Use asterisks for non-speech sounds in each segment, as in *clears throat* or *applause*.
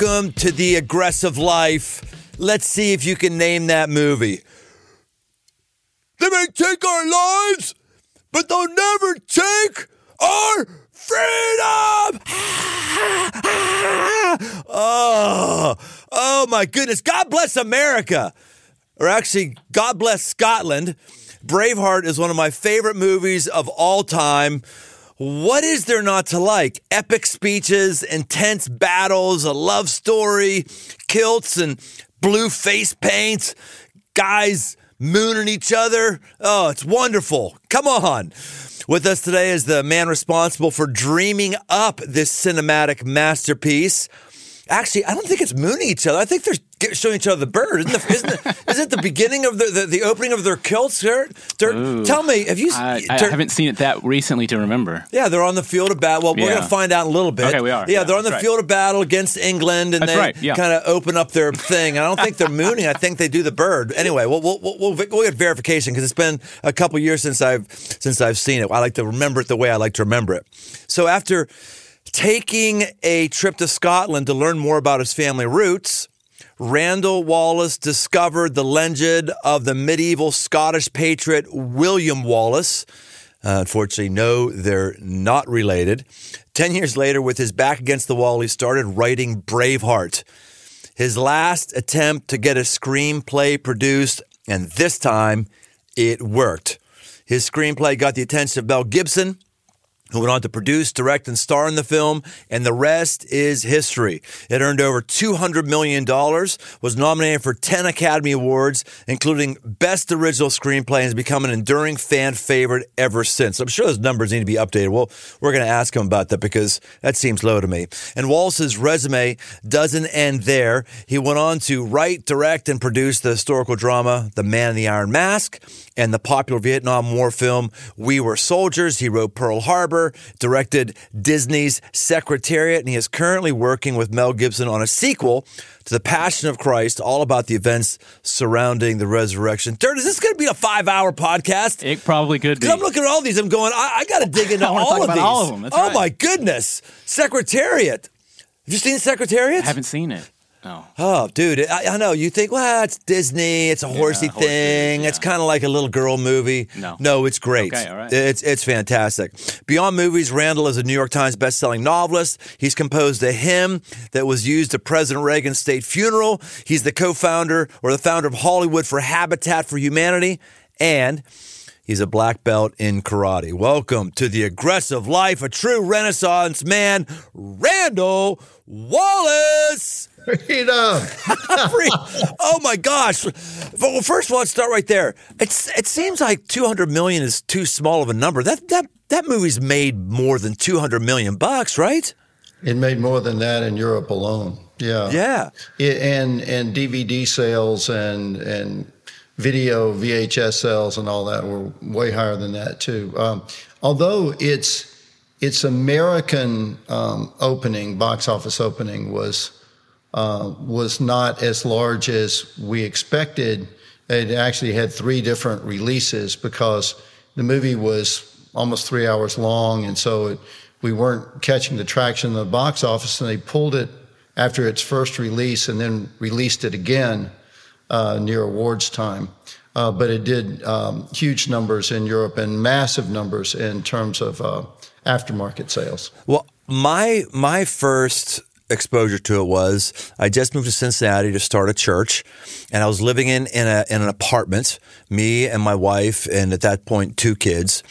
welcome to the aggressive life. Let's see if you can name that movie. They may take our lives, but they'll never take our freedom. *laughs* oh, oh my goodness. God bless America. Or actually, God bless Scotland. Braveheart is one of my favorite movies of all time. What is there not to like? Epic speeches, intense battles, a love story, kilts and blue face paint, guys mooning each other. Oh, it's wonderful. Come on. With us today is the man responsible for dreaming up this cinematic masterpiece. Actually, I don't think it's mooning each other. I think they're showing each other the bird. Isn't, the, *laughs* isn't, it, the beginning of the, the, the opening of their kilts? They're, they're- tell me, have you? I, I haven't seen it that recently to remember. yeah, they're on the field of battle. Well, we're going to find out in a little bit. Okay, we are. Yeah, Yeah, they're on the right. field of battle against England, and That's they right, yeah. kind of open up their thing. I don't think they're mooning. I think they do the bird. Anyway, we'll we'll we'll, we'll, we'll get verification because it's been a couple years since I've since I've seen it. I like to remember it the way I like to remember it. So after taking a trip to Scotland to learn more about his family roots. Randall Wallace discovered the legend of the medieval Scottish patriot William Wallace. Uh, unfortunately, no, they're not related. Ten years later, with his back against the wall, he started writing Braveheart, his last attempt to get a screenplay produced, and this time it worked. His screenplay got the attention of Mel Gibson, who went on to produce, direct, and star in the film, and the rest is history. It earned over $200 million, was nominated for 10 Academy Awards, including Best Original Screenplay, and has become an enduring fan favorite ever since. I'm sure those numbers need to be updated. Well, we're going to ask him about that because that seems low to me. And Wallace's resume doesn't end there. He went on to write, direct, and produce the historical drama The Man in the Iron Mask and the popular Vietnam War film We Were Soldiers. He wrote Pearl Harbor, directed Disney's Secretariat, and he is currently working with Mel Gibson on a sequel to The Passion of Christ, all about the events surrounding the resurrection. Dirt, is this going to be a five hour podcast? It probably could be. Because I'm looking at all these, I'm going, I, I got to dig *laughs* into all talk of about these. all of them. That's oh right. my goodness. Secretariat. Have you seen Secretariat? I haven't seen it. No. Oh, dude, I, I know. You think, well, it's Disney, it's a horsey thing, it's yeah. kind of like a little girl movie. No. no, it's great. Okay, all right. It's it's fantastic. Beyond movies, Randall is a New York Times bestselling novelist. He's composed a hymn that was used at President Reagan's state funeral. He's the co-founder or the founder of Hollywood for Habitat for Humanity, and He's a black belt in karate. Welcome to the aggressive life, a true Renaissance man, Randall Wallace. Freedom. Free- *laughs* oh my gosh! Well, first of all, let's start right there. It's it seems like 200 million is too small of a number. That that that movie's made more than 200 million bucks, right? It made more than that in Europe alone. Yeah. Yeah. It, and and DVD sales and and video VHS sales and all that were way higher than that too. Um, although its its American um, opening, box office opening, was uh, was not as large as we expected. It actually had three different releases because the movie was almost three hours long, and so it, we weren't catching the traction in the box office. And they pulled it after its first release, and then released it again uh, near awards time. Uh, but it did um, huge numbers in Europe and massive numbers in terms of uh, aftermarket sales. Well, my my first exposure to it was I just moved to Cincinnati to start a church, and I was living in in, a, in an apartment, me and my wife, and at that point two kids,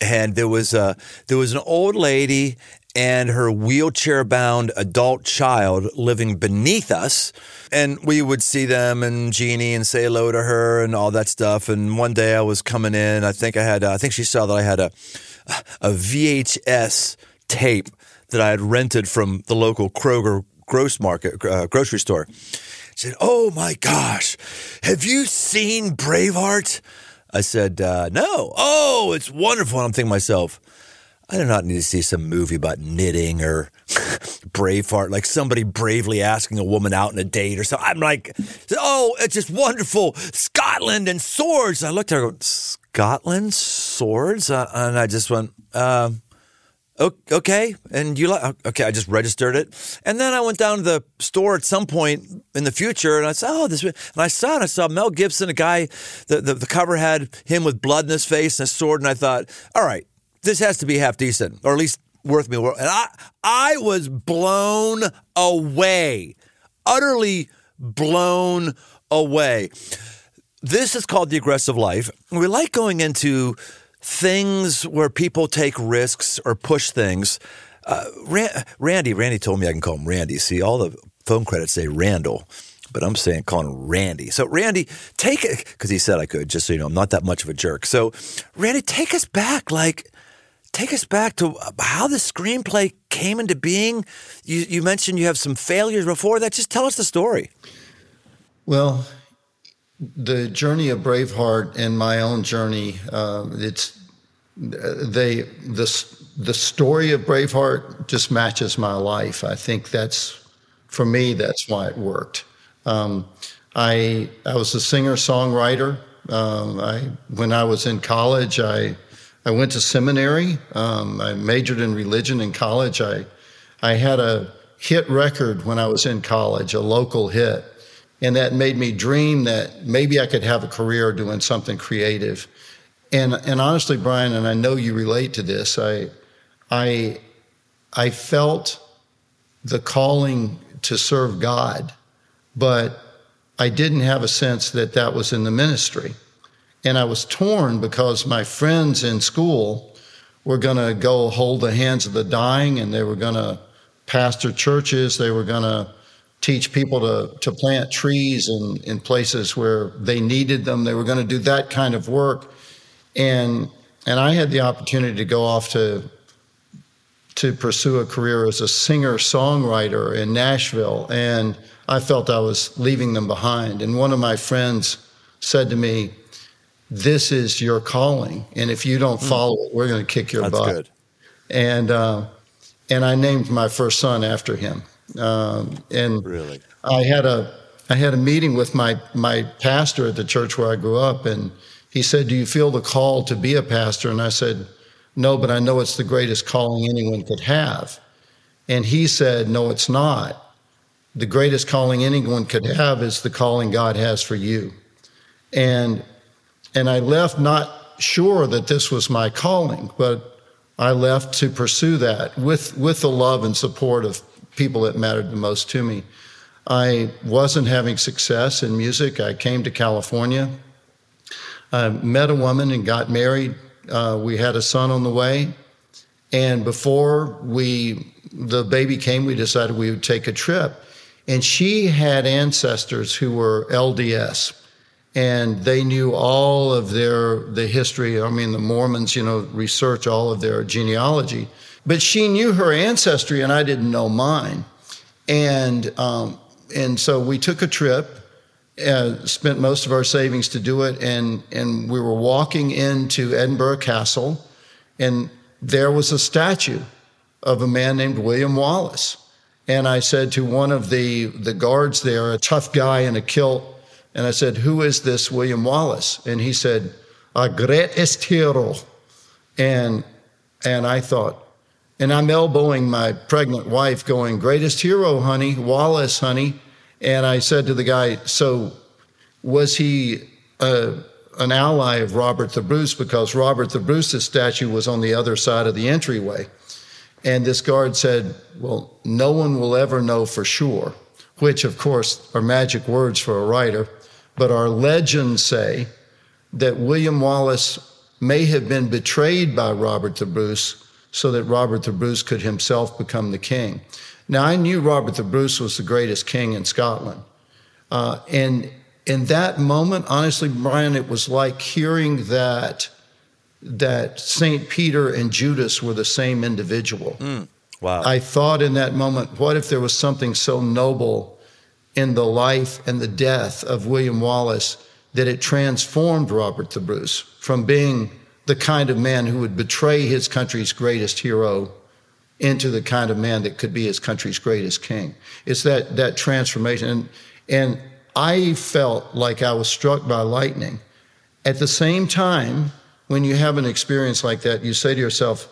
and there was a there was an old lady and her wheelchair bound adult child living beneath us. And we would see them and Jeannie and say hello to her and all that stuff. And one day I was coming in, I think I had, I think she saw that I had a, a VHS tape that I had rented from the local Kroger gross market, uh, grocery store. She said, Oh my gosh, have you seen Braveheart? I said, uh, No. Oh, it's wonderful. And I'm thinking myself, I do not need to see some movie about knitting or *laughs* Braveheart, like somebody bravely asking a woman out on a date or something. I'm like, oh, it's just wonderful. Scotland and swords. I looked at her, go, Scotland, swords? Uh, and I just went, um, okay and you like okay i just registered it and then i went down to the store at some point in the future and i said oh this and i saw it i saw mel gibson a guy the, the, the cover had him with blood in his face and a sword and i thought all right this has to be half decent or at least worth me and i i was blown away utterly blown away this is called the aggressive life we like going into things where people take risks or push things. Uh, Randy, Randy told me I can call him Randy. See, all the phone credits say Randall, but I'm saying calling Randy. So Randy, take it because he said I could. Just so you know, I'm not that much of a jerk. So Randy, take us back, like. Take us back to how the screenplay came into being. You, you mentioned you have some failures before that. Just tell us the story. Well, the journey of Braveheart and my own journey, uh, it's they the the story of Braveheart just matches my life. I think that's for me. That's why it worked. Um, I I was a singer songwriter. Um, I when I was in college, I I went to seminary. Um, I majored in religion in college. I I had a hit record when I was in college, a local hit and that made me dream that maybe I could have a career doing something creative. And and honestly, Brian, and I know you relate to this, I I I felt the calling to serve God, but I didn't have a sense that that was in the ministry. And I was torn because my friends in school were going to go hold the hands of the dying and they were going to pastor churches, they were going to teach people to, to plant trees in, in places where they needed them. They were going to do that kind of work. And, and I had the opportunity to go off to, to pursue a career as a singer songwriter in Nashville. And I felt I was leaving them behind. And one of my friends said to me, This is your calling. And if you don't hmm. follow it, we're going to kick your That's butt. Good. And, uh, and I named my first son after him. Um, and really, I had a I had a meeting with my my pastor at the church where I grew up, and he said, "Do you feel the call to be a pastor?" And I said, "No, but I know it's the greatest calling anyone could have." And he said, "No, it's not. The greatest calling anyone could have is the calling God has for you." And and I left not sure that this was my calling, but I left to pursue that with with the love and support of people that mattered the most to me. I wasn't having success in music. I came to California. I met a woman and got married. Uh, we had a son on the way. And before we the baby came, we decided we would take a trip. And she had ancestors who were LDS and they knew all of their the history. I mean, the Mormons, you know, research all of their genealogy. But she knew her ancestry, and I didn't know mine. And um, and so we took a trip. Uh, spent most of our savings to do it, and and we were walking into Edinburgh Castle, and there was a statue of a man named William Wallace. And I said to one of the the guards there, a tough guy in a kilt, and I said, "Who is this William Wallace?" And he said, "A great hero." And and I thought, and I'm elbowing my pregnant wife, going, Greatest hero, honey, Wallace, honey. And I said to the guy, So was he uh, an ally of Robert the Bruce? Because Robert the Bruce's statue was on the other side of the entryway. And this guard said, Well, no one will ever know for sure, which, of course, are magic words for a writer. But our legends say that William Wallace may have been betrayed by Robert the Bruce so that Robert the Bruce could himself become the king. Now, I knew Robert the Bruce was the greatest king in Scotland. Uh, and in that moment, honestly, Brian, it was like hearing that that St. Peter and Judas were the same individual. Mm, wow. I thought in that moment, what if there was something so noble in the life and the death of William Wallace that it transformed Robert the Bruce from being the kind of man who would betray his country's greatest hero into the kind of man that could be his country's greatest king. It's that that transformation. And, and I felt like I was struck by lightning. At the same time, when you have an experience like that, you say to yourself,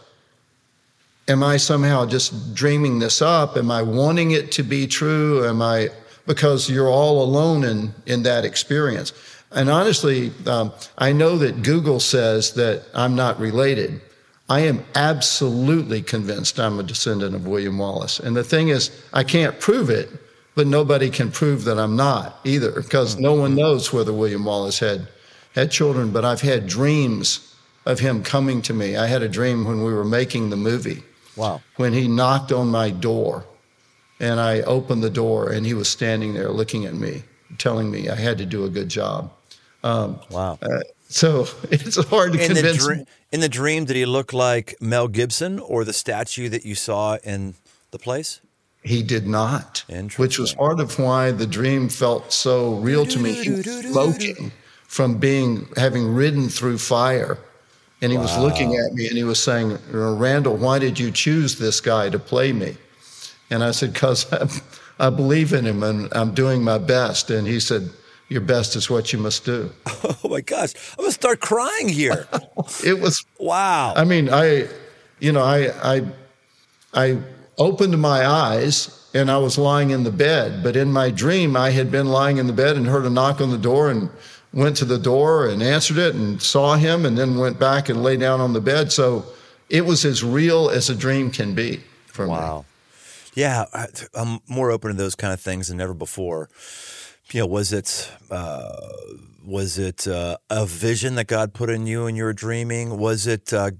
am I somehow just dreaming this up? Am I wanting it to be true? Am I because you're all alone in in that experience? And honestly, um, I know that Google says that I'm not related. I am absolutely convinced I'm a descendant of William Wallace. And the thing is, I can't prove it, but nobody can prove that I'm not either, because no one knows whether William Wallace had had children. But I've had dreams of him coming to me. I had a dream when we were making the movie. Wow. When he knocked on my door, and I opened the door, and he was standing there looking at me, telling me I had to do a good job. Um, wow. Uh, so *laughs* it's hard to in convince. The in the dream, did he look like Mel Gibson or the statue that you saw in the place? He did not, which was part of why the dream felt so real to me. He was smoking from being having ridden through fire, and he wow. was looking at me and he was saying, "Randall, why did you choose this guy to play me?" And I said, "Cause I, I believe in him and I'm doing my best." And he said, your best is what you must do. *laughs* Oh my gosh, I'm gonna start crying here. *laughs* it was *laughs* wow. I mean, I, you know, I, I, I opened my eyes and I was lying in the bed, but in my dream, I had been lying in the bed and heard a knock on the door and went to the door and answered it and saw him and then went back and lay down on the bed. So it was as real as a dream can be for wow. me. Wow. Yeah, I'm more open to those kind of things than ever before you know, was it uh, was it uh, a vision that God put in you and you were dreaming? Was it uh,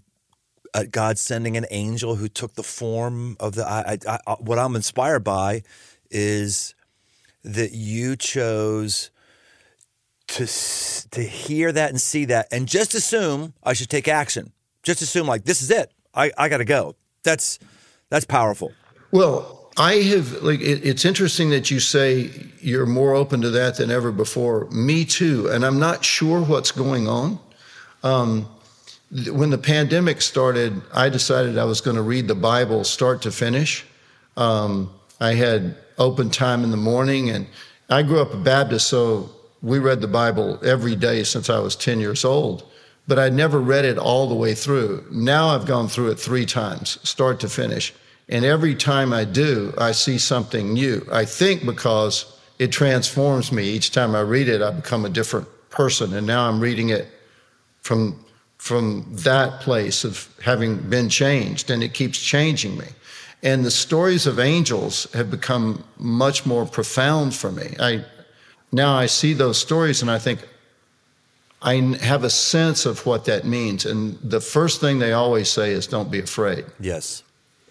God sending an angel who took the form of the? I, I, I, what I'm inspired by is that you chose to to hear that and see that, and just assume I should take action. Just assume like this is it. I, I got to go. That's that's powerful. Well, I have like it, it's interesting that you say you're more open to that than ever before. Me too, and I'm not sure what's going on. Um, when the pandemic started, I decided I was going to read the Bible start to finish. Um, I had open time in the morning, and I grew up a Baptist, so we read the Bible every day since I was 10 years old. But I'd never read it all the way through. Now I've gone through it three times, start to finish. And every time I do, I see something new. I think because it transforms me. Each time I read it, I become a different person. And now I'm reading it from, from that place of having been changed, and it keeps changing me. And the stories of angels have become much more profound for me. I, now I see those stories and I think, I have a sense of what that means. And the first thing they always say is, don't be afraid. Yes.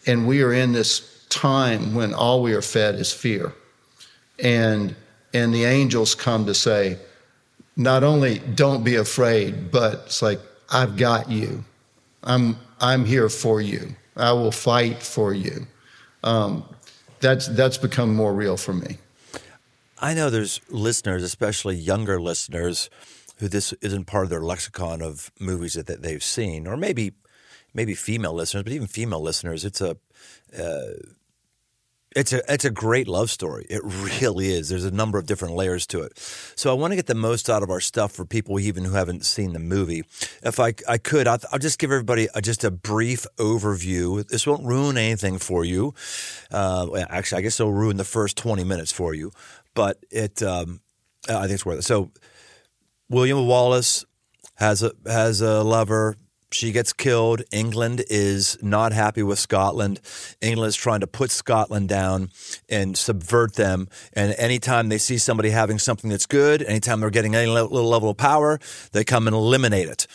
And we are in this time when all we are fed is fear. And, and the angels come to say, not only don't be afraid, but it's like, I've got you. I'm, I'm here for you. I will fight for you. Um, that's, that's become more real for me. I know there's listeners, especially younger listeners, who this isn't part of their lexicon of movies that, that they've seen, or maybe maybe female listeners, but even female listeners, it's a uh, it's a it's a great love story. It really is. There's a number of different layers to it. So I want to get the most out of our stuff for people even who haven't seen the movie. If I I could, I'll, I'll just give everybody a, just a brief overview. This won't ruin anything for you. Uh, actually, I guess it'll ruin the first 20 minutes for you. But it, um, I think it's worth it. So William Wallace has a has a lover she gets killed. England is not happy with Scotland. England is trying to put Scotland down and subvert them. And anytime they see somebody having something that's good, anytime they're getting any little level of power, they come and eliminate it.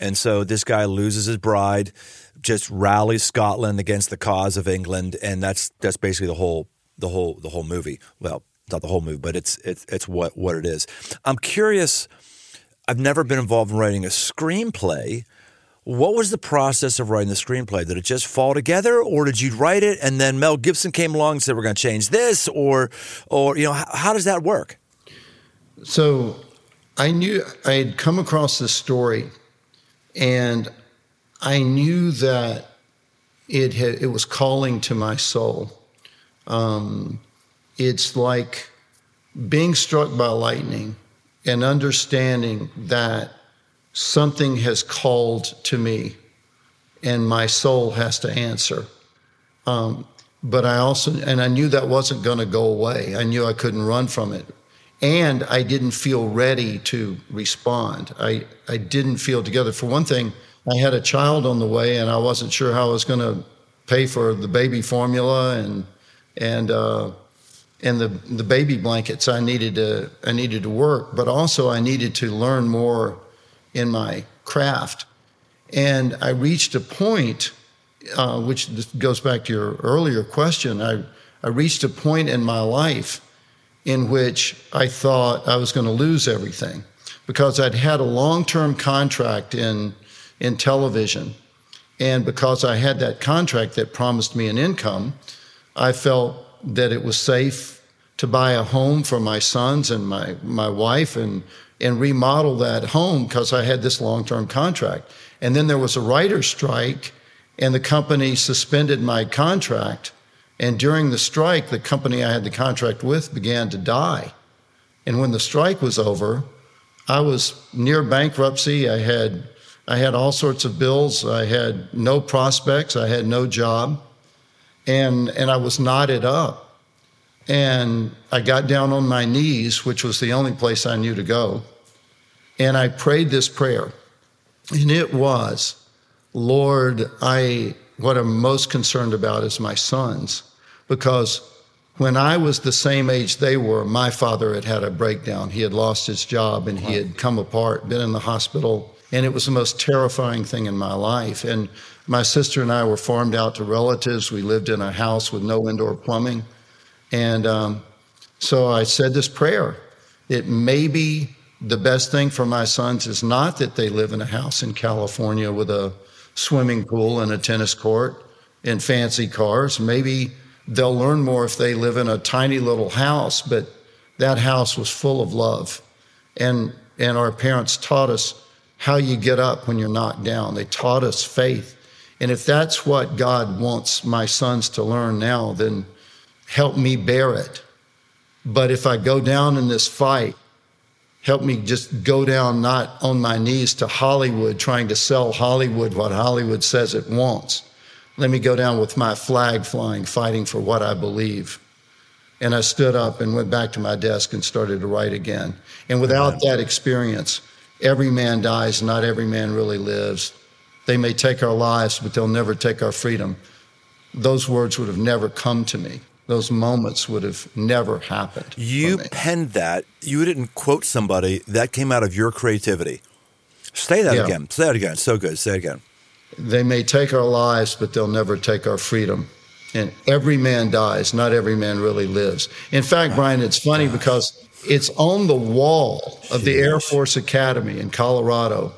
And so this guy loses his bride, just rallies Scotland against the cause of England, and that's that's basically the whole the whole the whole movie. Well, not the whole movie, but it's it's it's what what it is. I'm curious. I've never been involved in writing a screenplay what was the process of writing the screenplay? Did it just fall together, or did you write it and then Mel Gibson came along and said we're going to change this, or, or you know, how, how does that work? So, I knew I had come across this story, and I knew that it had it was calling to my soul. Um, it's like being struck by lightning and understanding that something has called to me and my soul has to answer. Um, but I also, and I knew that wasn't going to go away. I knew I couldn't run from it. And I didn't feel ready to respond. I, I didn't feel together. For one thing, I had a child on the way and I wasn't sure how I was going to pay for the baby formula and, and, uh, and the, the baby blankets. I needed to, I needed to work, but also I needed to learn more in my craft. And I reached a point uh, which goes back to your earlier question, I, I reached a point in my life in which I thought I was going to lose everything because I'd had a long term contract in, in television. And because I had that contract that promised me an income, I felt that it was safe to buy a home for my sons and my, my wife and, and remodel that home because I had this long term contract. And then there was a writer's strike and the company suspended my contract. And during the strike, the company I had the contract with began to die. And when the strike was over, I was near bankruptcy. I had, I had all sorts of bills. I had no prospects. I had no job. And, and I was knotted up. And I got down on my knees, which was the only place I knew to go. And I prayed this prayer. And it was, Lord, I what I'm most concerned about is my sons, because when I was the same age they were, my father had had a breakdown. He had lost his job and he had come apart, been in the hospital, and it was the most terrifying thing in my life. And my sister and I were farmed out to relatives. We lived in a house with no indoor plumbing, and um, so I said this prayer. It may be the best thing for my sons is not that they live in a house in California with a swimming pool and a tennis court and fancy cars. Maybe they'll learn more if they live in a tiny little house, but that house was full of love. And, and our parents taught us how you get up when you're knocked down. They taught us faith. And if that's what God wants my sons to learn now, then help me bear it. But if I go down in this fight help me just go down not on my knees to Hollywood trying to sell Hollywood what Hollywood says it wants. Let me go down with my flag flying, fighting for what I believe. And I stood up and went back to my desk and started to write again. And without that experience, every man dies, not every man really lives. They may take our lives, but they'll never take our freedom. Those words would have never come to me those moments would have never happened. You penned that. You didn't quote somebody. That came out of your creativity. Say that yeah. again. Say that again. So good. Say it again. They may take our lives, but they'll never take our freedom. And every man dies. Not every man really lives. In fact, Brian, it's funny because it's on the wall of the Air Force Academy in Colorado.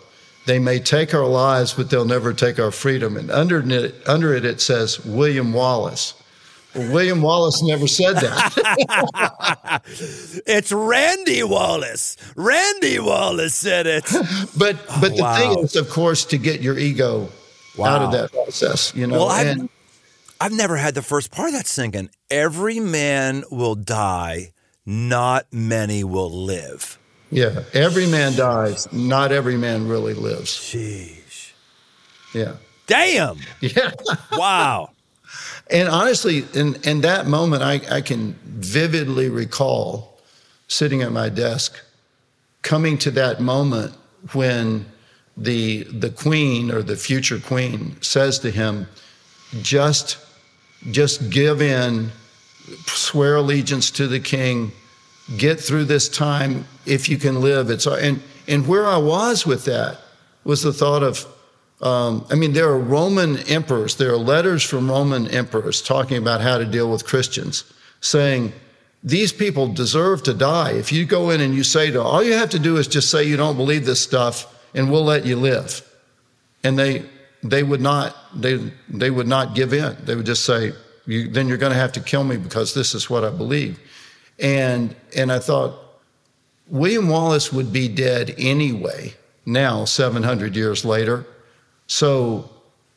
They may take our lives, but they'll never take our freedom. And under it, under it, it says William Wallace. Well, William Wallace never said that. *laughs* it's Randy Wallace. Randy Wallace said it. but but oh, the wow. thing is, of course, to get your ego wow. out of that process, you know. Well, I've, I've never had the first part of that sinking. Every man will die, not many will live. Yeah, every man dies, not every man really lives. Sheesh. Yeah. Damn. *laughs* Yeah. wow. And honestly, in, in that moment, I, I can vividly recall sitting at my desk, coming to that moment when the, the queen or the future queen says to him, just, just give in, swear allegiance to the king, get through this time if you can live. It's, and, and where I was with that was the thought of, um, I mean, there are Roman emperors, there are letters from Roman emperors talking about how to deal with Christians, saying, these people deserve to die. If you go in and you say to all you have to do is just say you don't believe this stuff and we'll let you live. And they they would not they they would not give in. They would just say, you, then you're going to have to kill me because this is what I believe. And and I thought William Wallace would be dead anyway now 700 years later so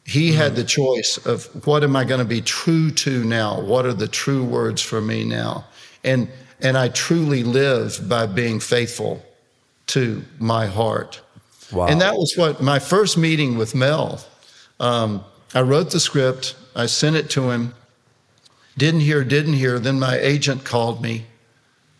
he had the choice of what am I going to be true to now? What are the true words for me now? And and I truly live by being faithful to my heart. Wow. And that was what my first meeting with Mel. Um, I wrote the script. I sent it to him. Didn't hear, didn't hear. Then my agent called me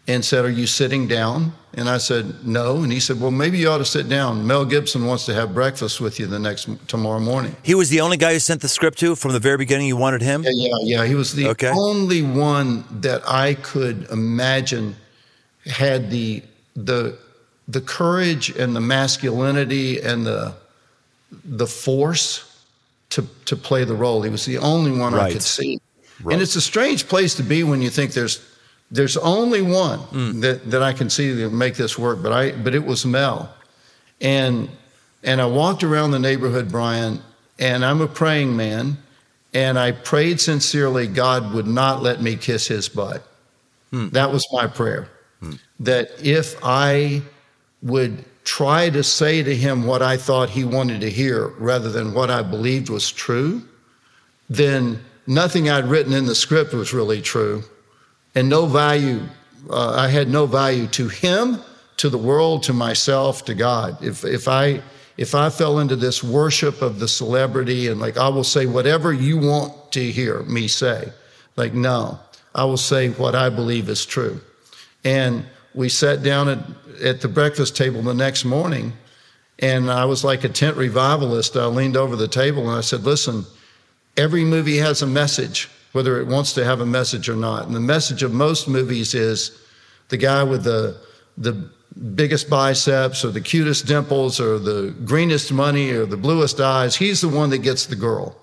and said, Are you sitting down? And I said, No. And he said, Well, maybe you ought to sit down. Mel Gibson wants to have breakfast with you the next tomorrow morning. He was the only guy you sent the script to from the very beginning. You wanted him? Yeah, yeah, yeah. He was the Okay. only one that I could imagine had the the the courage and the masculinity and the the force to to play the role. He was the only one I could see. Right. And it's a strange place to be when you think there's there's only one Mm. that, that I can see to make this work, but I but it was Mel. And and I walked around the neighborhood, Brian, and I'm a praying man, and I prayed sincerely God would not let me kiss his butt. Hmm. That was my prayer. That if I would try to say to him what I thought he wanted to hear rather than what I believed was true, then nothing I'd written in the script was really true. And no value, uh, I had no value to him, to the world, to myself, to God. If, if, I, if I fell into this worship of the celebrity and like, I will say whatever you want to hear me say, like, no, I will say what I believe is true. And we sat down at, at the breakfast table the next morning, and I was like a tent revivalist. I leaned over the table and I said, Listen, every movie has a message, whether it wants to have a message or not. And the message of most movies is the guy with the, the biggest biceps or the cutest dimples or the greenest money or the bluest eyes, he's the one that gets the girl.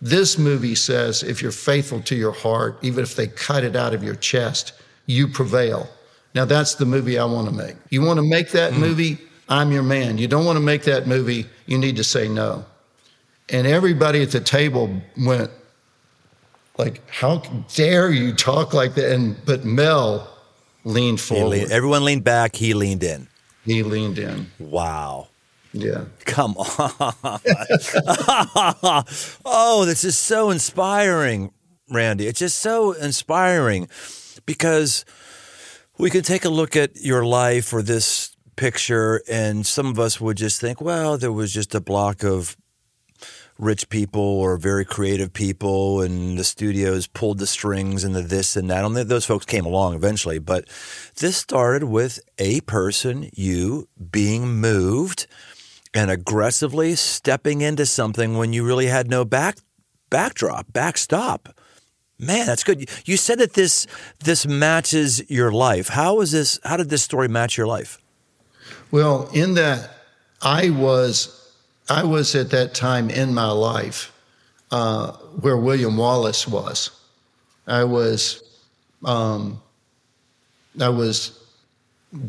This movie says if you're faithful to your heart, even if they cut it out of your chest, you prevail. Now that's the movie I want to make. You want to make that mm-hmm. movie, I'm your man. You don't want to make that movie, you need to say no. And everybody at the table went like, "How dare you talk like that?" And but Mel leaned forward. leaned- everyone leaned back. He leaned in. he leaned in. Wow. Yeah. Come *laughs* on. oh, this is so inspiring, Randy. It's just so inspiring because we can take a look at your life or this picture, and some of us would just think, well, there was just a block of rich people or very creative people, and the studios pulled the strings and the this and that. And those folks came along eventually, but this started with a person, you, being moved and aggressively stepping into something when you really had no back backdrop, backstop. Man, that's good. You said that this this matches your life. How is this? How did this story match your life? Well, in that I was I was at that time in my life uh, where William Wallace was. I was um, I was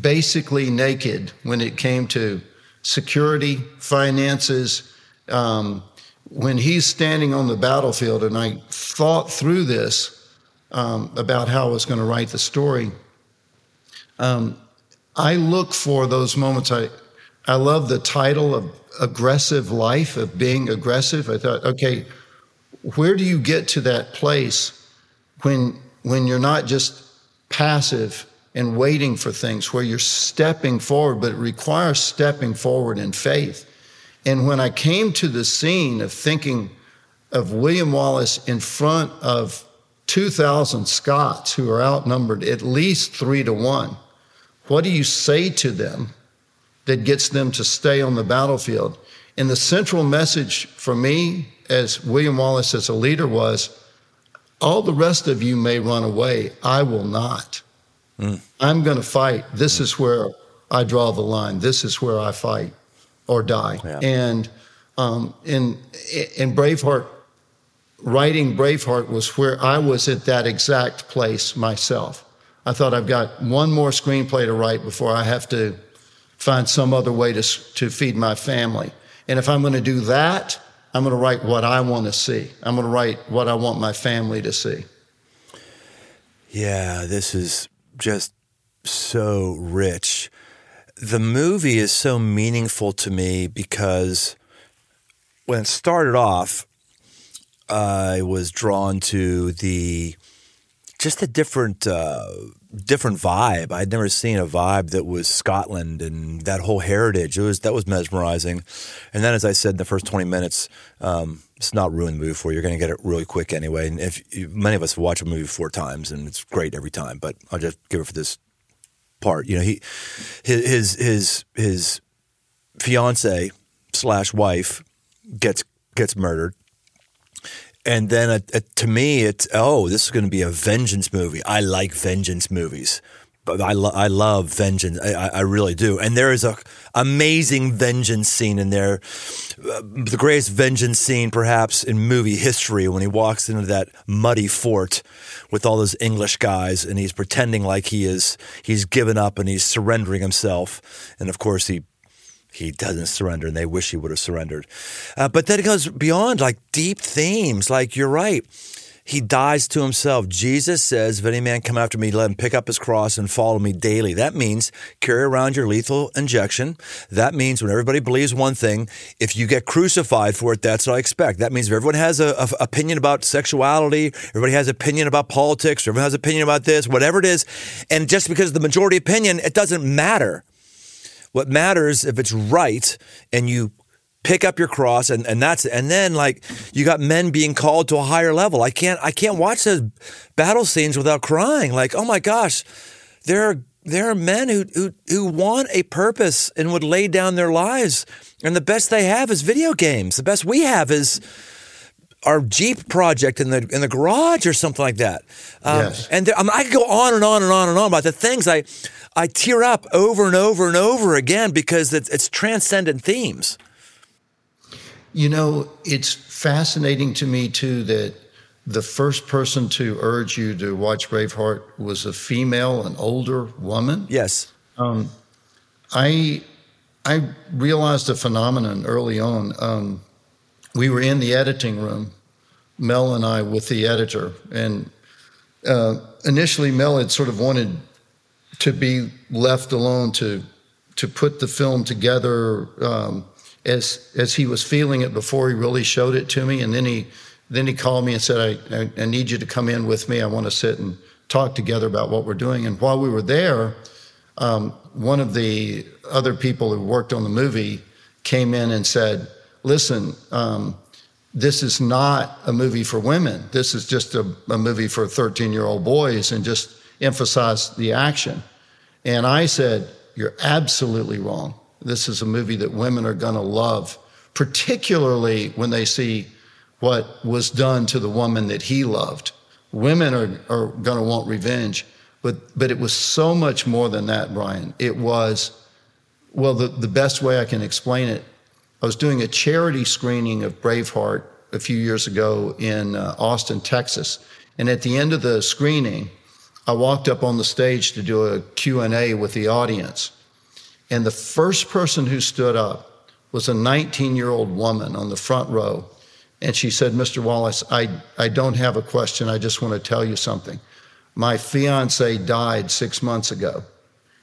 basically naked when it came to security, finances. Um, when he's standing on the battlefield, and I thought through this um, about how I was going to write the story. Um, I look for those moments. I, I love the title of aggressive life, of being aggressive. I thought, okay, where do you get to that place when, when you're not just passive and waiting for things, where you're stepping forward, but it requires stepping forward in faith. And when I came to the scene of thinking of William Wallace in front of 2,000 Scots who are outnumbered at least three to one, what do you say to them that gets them to stay on the battlefield? And the central message for me as William Wallace as a leader was all the rest of you may run away. I will not. I'm going to fight. This is where I draw the line. This is where I fight or die. Yeah. And um, in in Braveheart, writing Braveheart was where I was at that exact place myself. I thought I've got one more screenplay to write before I have to find some other way to to feed my family. And if I'm going to do that, I'm going to write what I want to see. I'm going to write what I want my family to see. Yeah, this is just so rich. The movie is so meaningful to me because when it started off, I was drawn to the just a different uh, different vibe. I'd never seen a vibe that was Scotland and that whole heritage. It was that was mesmerizing. And then, as I said in the first twenty minutes, um, it's not ruin the movie for you. You're going to get it really quick anyway. And if you, many of us watch a movie four times, and it's great every time, but I'll just give it for this part. You know, he his his his, his fiance slash wife gets gets murdered and then uh, uh, to me, it's oh, this is going to be a vengeance movie. I like vengeance movies, but I lo- I love vengeance. I, I really do. And there is a amazing vengeance scene in there, uh, the greatest vengeance scene perhaps in movie history when he walks into that muddy fort with all those English guys and he's pretending like he is he's given up and he's surrendering himself, and of course he he doesn't surrender, and they wish he would have surrendered. Uh, but then it goes beyond like deep themes. Like you're right, he dies to himself. Jesus says, "If any man come after me, let him pick up his cross and follow me daily." That means carry around your lethal injection. That means when everybody believes one thing, if you get crucified for it, that's what I expect. That means if everyone has a, a opinion about sexuality, everybody has opinion about politics, everyone has opinion about this, whatever it is, and just because the majority opinion, it doesn't matter. What matters if it's right and you pick up your cross and, and that's it. And then like you got men being called to a higher level. I can't I can't watch those battle scenes without crying. Like, oh my gosh, there are there are men who, who who want a purpose and would lay down their lives. And the best they have is video games. The best we have is our Jeep project in the in the garage or something like that. Um, yes. And there, I, mean, I could go on and on and on and on about the things I I tear up over and over and over again because it's, it's transcendent themes. You know, it's fascinating to me too that the first person to urge you to watch Braveheart was a female, an older woman. Yes. Um, I I realized a phenomenon early on. Um, we were in the editing room, Mel and I, with the editor, and uh, initially Mel had sort of wanted to be left alone to to put the film together um, as as he was feeling it before he really showed it to me, and then he then he called me and said, I, I, I need you to come in with me. I want to sit and talk together about what we're doing." And while we were there, um, one of the other people who worked on the movie came in and said, "Listen." Um, this is not a movie for women. This is just a, a movie for 13 year old boys and just emphasize the action. And I said, You're absolutely wrong. This is a movie that women are going to love, particularly when they see what was done to the woman that he loved. Women are, are going to want revenge. But, but it was so much more than that, Brian. It was, well, the, the best way I can explain it, I was doing a charity screening of Braveheart a few years ago in uh, Austin, Texas. And at the end of the screening, I walked up on the stage to do a Q&A with the audience. And the first person who stood up was a 19-year-old woman on the front row. And she said, Mr. Wallace, I, I don't have a question. I just want to tell you something. My fiance died six months ago.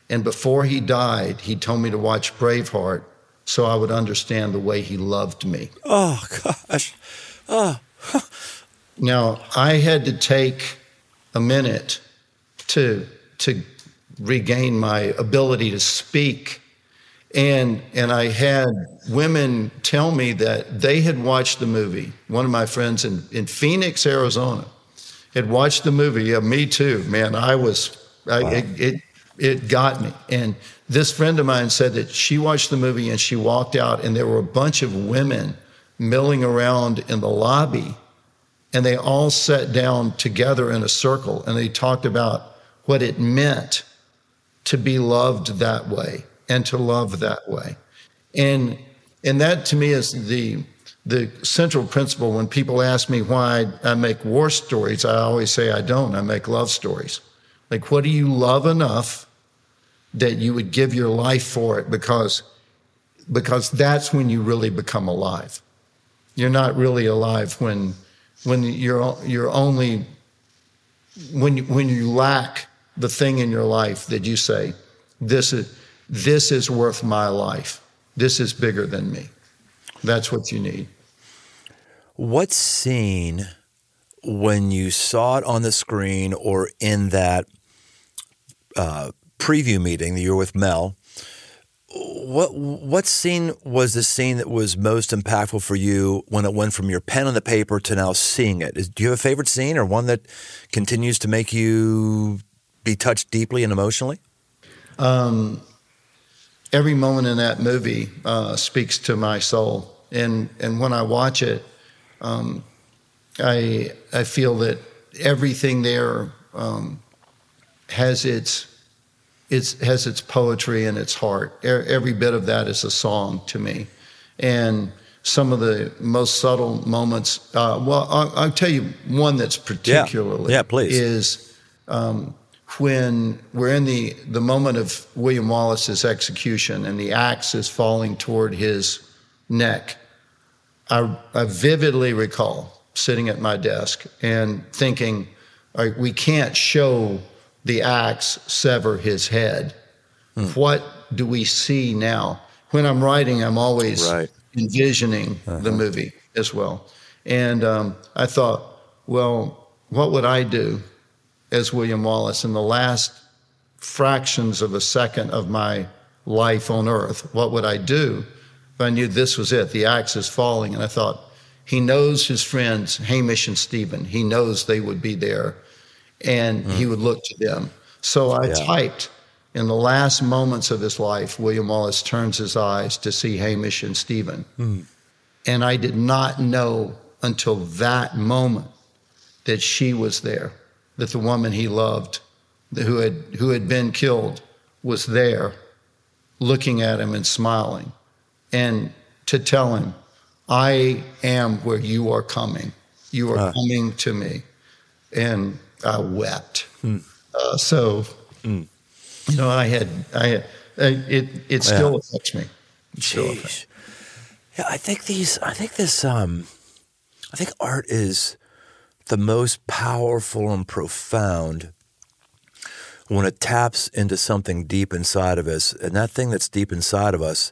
And before he died, he told me to watch Braveheart so I would understand the way he loved me. Oh, gosh. Oh. *laughs* now, I had to take a minute to to regain my ability to speak. And and I had women tell me that they had watched the movie. One of my friends in, in Phoenix, Arizona, had watched the movie. Yeah, me too, man. I was wow. I, it, it it got me. And this friend of mine said that she watched the movie and she walked out, and there were a bunch of women milling around in the lobby, and they all sat down together in a circle and they talked about what it meant to be loved that way and to love that way. And and that to me is the the central principle when people ask me why I make war stories, I always say I don't. I make love stories. Like what do you love enough that you would give your life for it because because that's when you really become alive. You're not really alive when when you're you're only when you, when you lack the thing in your life that you say, this is, this is worth my life. This is bigger than me. That's what you need. What scene when you saw it on the screen or in that uh, preview meeting that you were with Mel, what what scene was the scene that was most impactful for you when it went from your pen on the paper to now seeing it? Is, do you have a favorite scene or one that continues to make you be touched deeply and emotionally? Um, every moment in that movie uh, speaks to my soul, and and when I watch it, um, I I feel that everything there um, has its it has its poetry and its heart. Every bit of that is a song to me. And some of the most subtle moments, uh, well, I'll, I'll, tell you one that's particularly yeah, yeah please. is um, when we're in the, the moment of William Wallace's execution and the axe is falling toward his neck. I, I vividly recall sitting at my desk and thinking, right, we can't show the axe sever his head. Hmm. What do we see now? When I'm writing, I'm always right. envisioning uh-huh. the movie as well. And um, I thought, well, what would I do as William Wallace in the last fractions of a second of my life on earth? What would I do if I knew this was it? The axe is falling. And I thought, he knows his friends, Hamish and Stephen. He knows they would be there and mm. he would look to them. So I yeah. typed in the last moments of his life, William Wallace turns his eyes to see Hamish and Stephen. Mm. And I did not know until that moment that she was there, that the woman he loved, who had, who had been killed, was there looking at him and smiling. And to tell him, I am where you are coming. You are uh. coming to me. And I wept. Hmm. Uh, so, hmm. you know, I had, I had, it, it still yeah. affects me. still affects. Yeah, I think these, I think this, um, I think art is the most powerful and profound when it taps into something deep inside of us. And that thing that's deep inside of us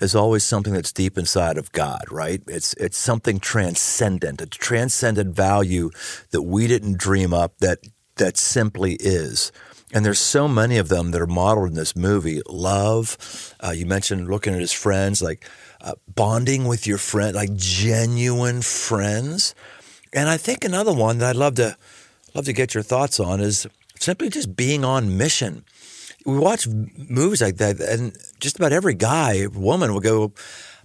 is always something that's deep inside of God, right? It's it's something transcendent, a transcendent value that we didn't dream up that that simply is. And there's so many of them that are modeled in this movie. Love, uh, you mentioned looking at his friends, like uh, bonding with your friend, like genuine friends. And I think another one that I'd love to love to get your thoughts on is simply just being on mission we watch movies like that, and just about every guy, woman will go,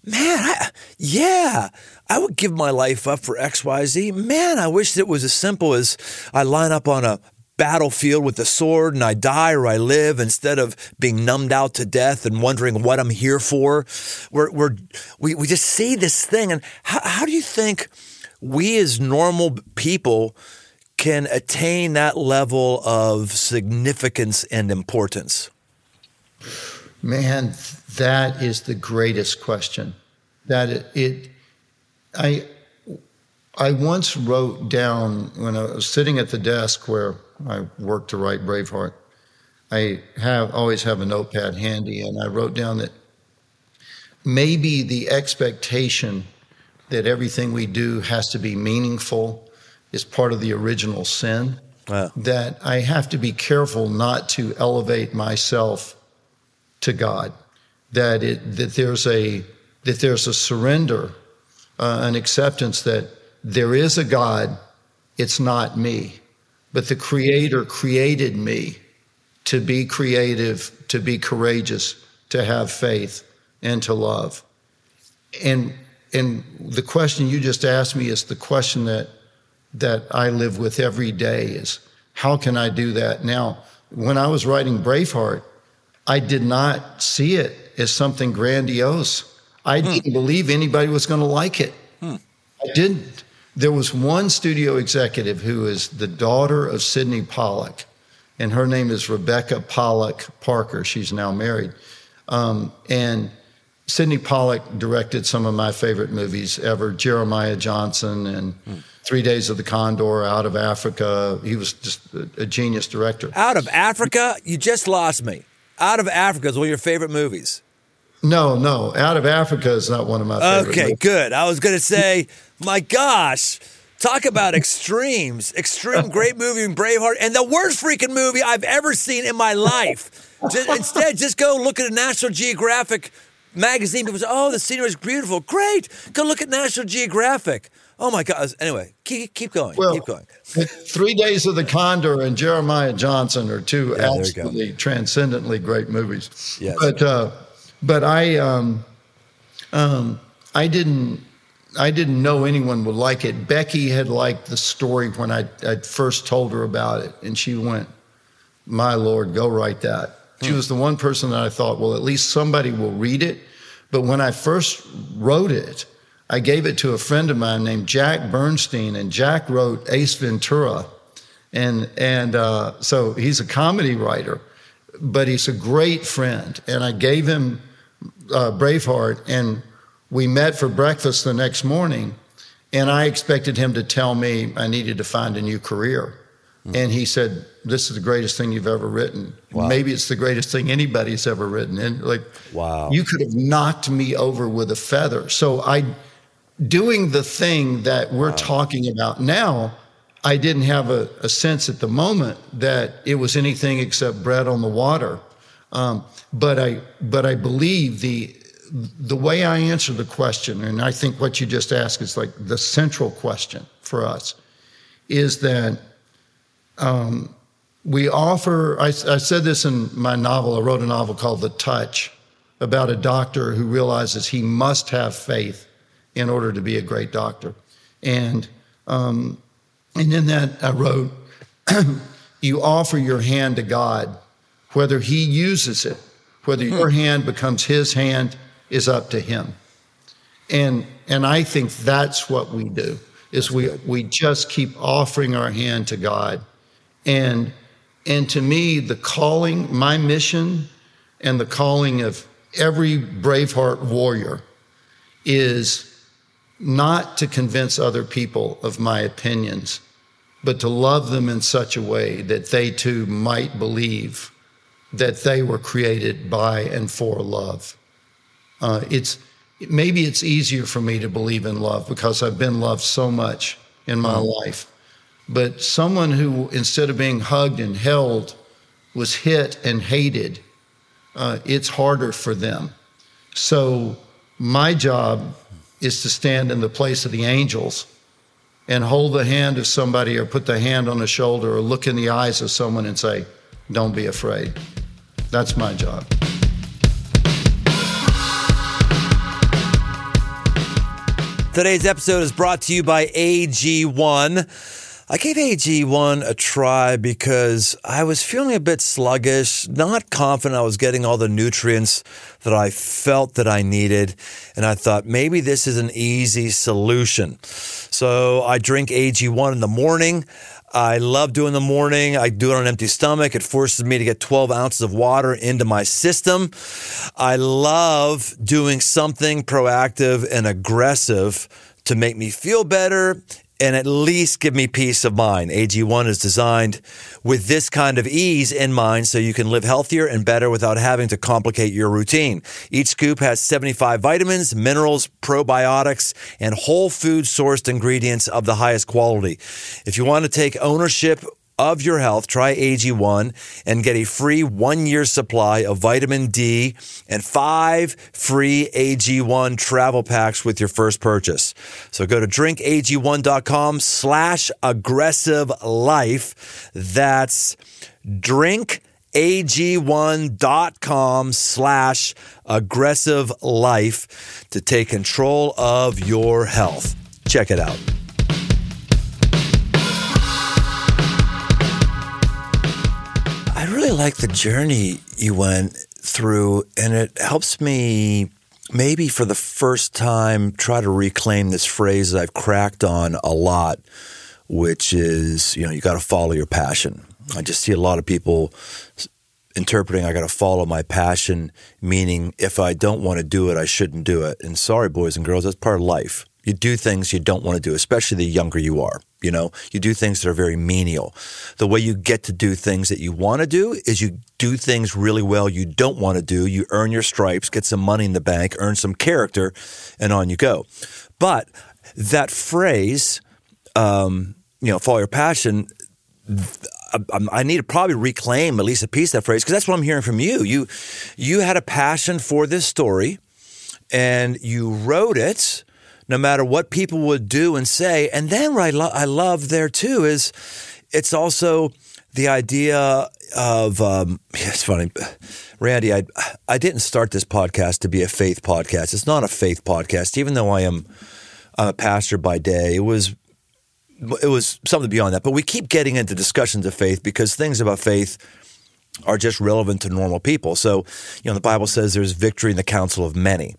Man, I, yeah, I would give my life up for XYZ. Man, I wish it was as simple as I line up on a battlefield with a sword and I die or I live instead of being numbed out to death and wondering what I'm here for. We're, we're, we, we just see this thing. And how, how do you think we as normal people can attain that level of significance and importance? Man, that is the greatest question. That it, it I I once wrote down when I was sitting at the desk where I worked to write Braveheart. I have always have a notepad handy, and I wrote down that maybe the expectation that everything we do has to be meaningful is part of the original sin. Wow. That I have to be careful not to elevate myself to God. That it that there's a that there's a surrender, uh, an acceptance that there is a God. It's not me, but the Creator created me to be creative, to be courageous, to have faith, and to love. And and the question you just asked me is the question that that I live with every day is how can I do that? Now, when I was writing Braveheart, I did not see it as something grandiose. I hmm. didn't believe anybody was going to like it. Hmm. I didn't. There was one studio executive who is the daughter of Sydney Pollack, and her name is Rebecca Pollack Parker. She's now married. Um, and Sydney Pollack directed some of my favorite movies ever Jeremiah Johnson and. Hmm Three Days of the Condor, Out of Africa. He was just a, a genius director. Out of Africa? You just lost me. Out of Africa is one of your favorite movies. No, no. Out of Africa is not one of my favorite Okay, movies. good. I was going to say, my gosh, Talk about extremes. Extreme, great movie, Braveheart, and the worst freaking movie I've ever seen in my life. Just, instead, just go look at a National Geographic magazine. People say, oh, the scenery is beautiful. Great. Go look at National Geographic. Oh my God. Anyway, keep, keep going. Well, keep going. *laughs* Three Days of the Condor and Jeremiah Johnson are two Yeah, there you go. absolutely transcendently great movies. Yes. But uh, but I um, um, I didn't I didn't know anyone would like it. Becky had liked the story when I I first told her about it, and she went, "My Lord, go write that." She was the one person that I thought, well, at least somebody will read it. But when I first wrote it, I gave it to a friend of mine named Jack Bernstein, and Jack wrote Ace Ventura, and and uh, so he's a comedy writer, but he's a great friend. And I gave him uh, Braveheart, and we met for breakfast the next morning, and I expected him to tell me I needed to find a new career, and he said, "This is the greatest thing you've ever written. Wow. Maybe it's the greatest thing anybody's ever written." And like, Wow. you could have knocked me over with a feather. So I, doing the thing that we're talking about now, I didn't have a, a sense at the moment that it was anything except bread on the water. Um, but I, but I believe the, the way I answer the question, and I think what you just asked is like the central question for us, is that um, we offer. I, I said this in my novel. I wrote a novel called The Touch about a doctor who realizes he must have faith in order to be a great doctor, and um, and in that I wrote, *clears throat* you offer your hand to God, whether He uses it, whether your hand becomes His hand, is up to Him. And and I think that's what we do is we we just keep offering our hand to God. And and to me, the calling, my mission, and the calling of every Braveheart warrior is not to convince other people of my opinions, but to love them in such a way that they too might believe that they were created by and for love. Uh, it's maybe it's easier for me to believe in love because I've been loved so much in my life. But someone who, instead of being hugged and held, was hit and hated, uh, it's harder for them. So my job is to stand in the place of the angels and hold the hand of somebody or put the hand on the shoulder or look in the eyes of someone and say, Don't be afraid. That's my job. Today's episode is brought to you by AG1. I gave AG1 a try because I was feeling a bit sluggish, not confident I was getting all the nutrients that I felt that I needed. And I thought maybe this is an easy solution. So I drink AG1 in the morning. I love doing the morning. I do it on an empty stomach. It forces me to get 12 ounces of water into my system. I love doing something proactive and aggressive to make me feel better and at least give me peace of mind. AG1 is designed with this kind of ease in mind so you can live healthier and better without having to complicate your routine. Each scoop has 75 vitamins, minerals, probiotics, and whole food sourced ingredients of the highest quality. If you want to take ownership of your health, try AG1 and get a free one year supply of vitamin D and five free AG1 travel packs with your first purchase. So go to drinkag1.com slash aggressive life. That's drinkag1.com slash aggressive life to take control of your health. Check it out. Really like the journey you went through, and it helps me maybe for the first time try to reclaim this phrase that I've cracked on a lot, which is, you know, you got to follow your passion. I just see a lot of people interpreting I got to follow my passion, meaning if I don't want to do it, I shouldn't do it. And sorry, boys and girls, that's part of life. You do things you don't want to do, especially the younger you are. You know, you do things that are very menial. The way you get to do things that you want to do is you do things really well you don't want to do. You earn your stripes, get some money in the bank, earn some character, and on you go. But that phrase, um, you know, follow your passion. I, I need to probably reclaim at least a piece of that phrase because that's what I'm hearing from you. You, you had a passion for this story, and you wrote it, no matter what people would do and say. And then what I, lo- I love there too is it's also the idea of um, it's funny, Randy. I I didn't start this podcast to be a faith podcast. It's not a faith podcast, even though I am I'm a pastor by day. It was it was something beyond that. But we keep getting into discussions of faith because things about faith are just relevant to normal people. So, you know, the Bible says there's victory in the counsel of many.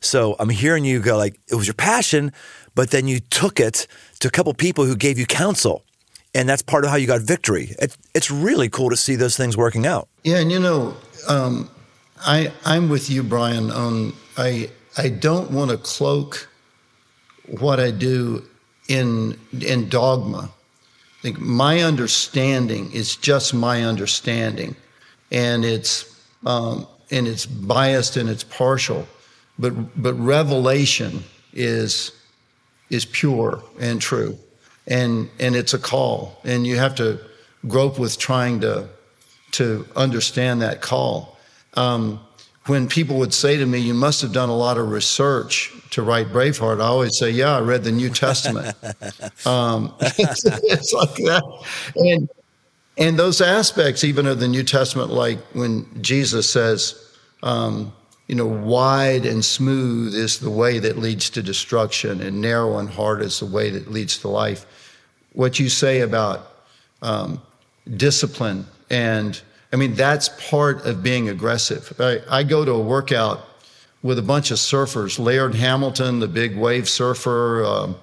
So I'm hearing you go like it was your passion, but then you took it to a couple people who gave you counsel. And that's part of how you got victory. It, it's really cool to see those things working out. Yeah, and you know, um, I I'm with you, Brian. On I I don't want to cloak what I do in in dogma. I think my understanding is just my understanding, and it's um, and it's biased and it's partial, but but revelation is is pure and true, and and it's a call, and you have to grope with trying to to understand that call. Um, when people would say to me, "You must have done a lot of research to write Braveheart," I always say, "Yeah, I read the New Testament." *laughs* um, it's, *laughs* it's, like that, and and those aspects, even of the New Testament, like when Jesus says, um, "You know, wide and smooth is the way that leads to destruction, and narrow and hard is the way that leads to life." What you say about um, discipline and I mean, that's part of being aggressive. I, I, go to a workout with a bunch of surfers. Laird Hamilton, the big wave surfer, um,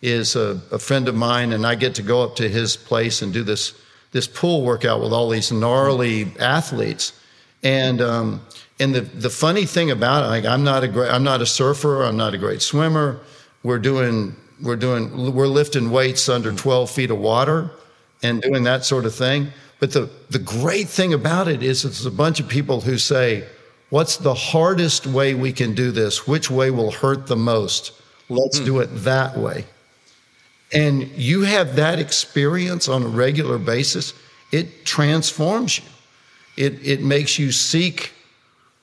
is a, a, friend of mine, and I get to go up to his place and do this this pool workout with all these gnarly athletes. And um, and the the funny thing about it, like I'm not a great, I'm not a surfer, I'm not a great swimmer. We're doing we're doing we're lifting weights under 12 feet of water and doing that sort of thing. But the, the great thing about it is it's a bunch of people who say, What's the hardest way we can do this? Which way will hurt the most? Let's hmm. do it that way. And you have that experience on a regular basis, it transforms you. It, it makes you seek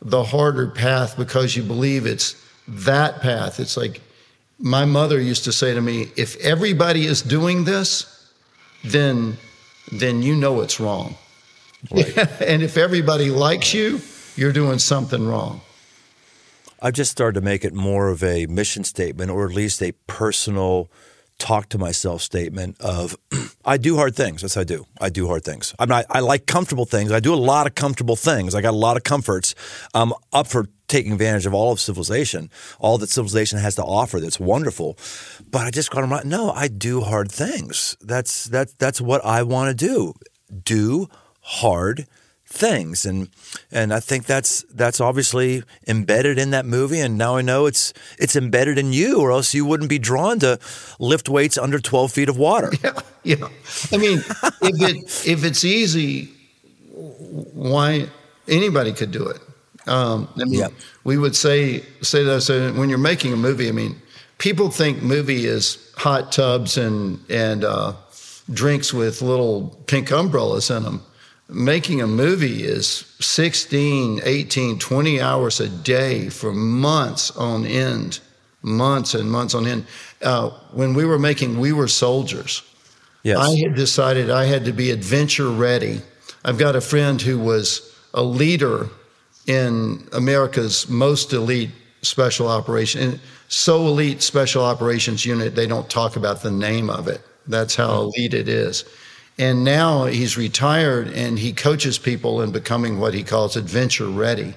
the harder path because you believe it's that path. It's like my mother used to say to me if everybody is doing this, then then you know it's wrong. Right. *laughs* and if everybody likes you, you're doing something wrong. I've just started to make it more of a mission statement or at least a personal talk to myself statement of *clears throat* I do hard things. Yes, I do. I do hard things. I'm not, I like comfortable things. I do a lot of comfortable things. I got a lot of comforts. I'm up for taking advantage of all of civilization, all that civilization has to offer. That's wonderful. But I just got to remind, no, I do hard things. That's that's that's what I want to do. Do hard things and and I think that's that's obviously embedded in that movie and now I know it's it's embedded in you or else you wouldn't be drawn to lift weights under 12 feet of water. *laughs* Yeah. Yeah. I mean, if it if it's easy why anybody could do it. Um, I mean, we would say say that so when you're making a movie, I mean, people think movie is hot tubs and and uh, drinks with little pink umbrellas in them making a movie is 16, 18, 20 hours a day for months on end, months and months on end. Uh, when we were making We Were Soldiers, yes. I had decided I had to be adventure ready. I've got a friend who was a leader in America's most elite special operation, so elite special operations unit, they don't talk about the name of it. That's how elite it is. And now he's retired and he coaches people in becoming what he calls adventure ready.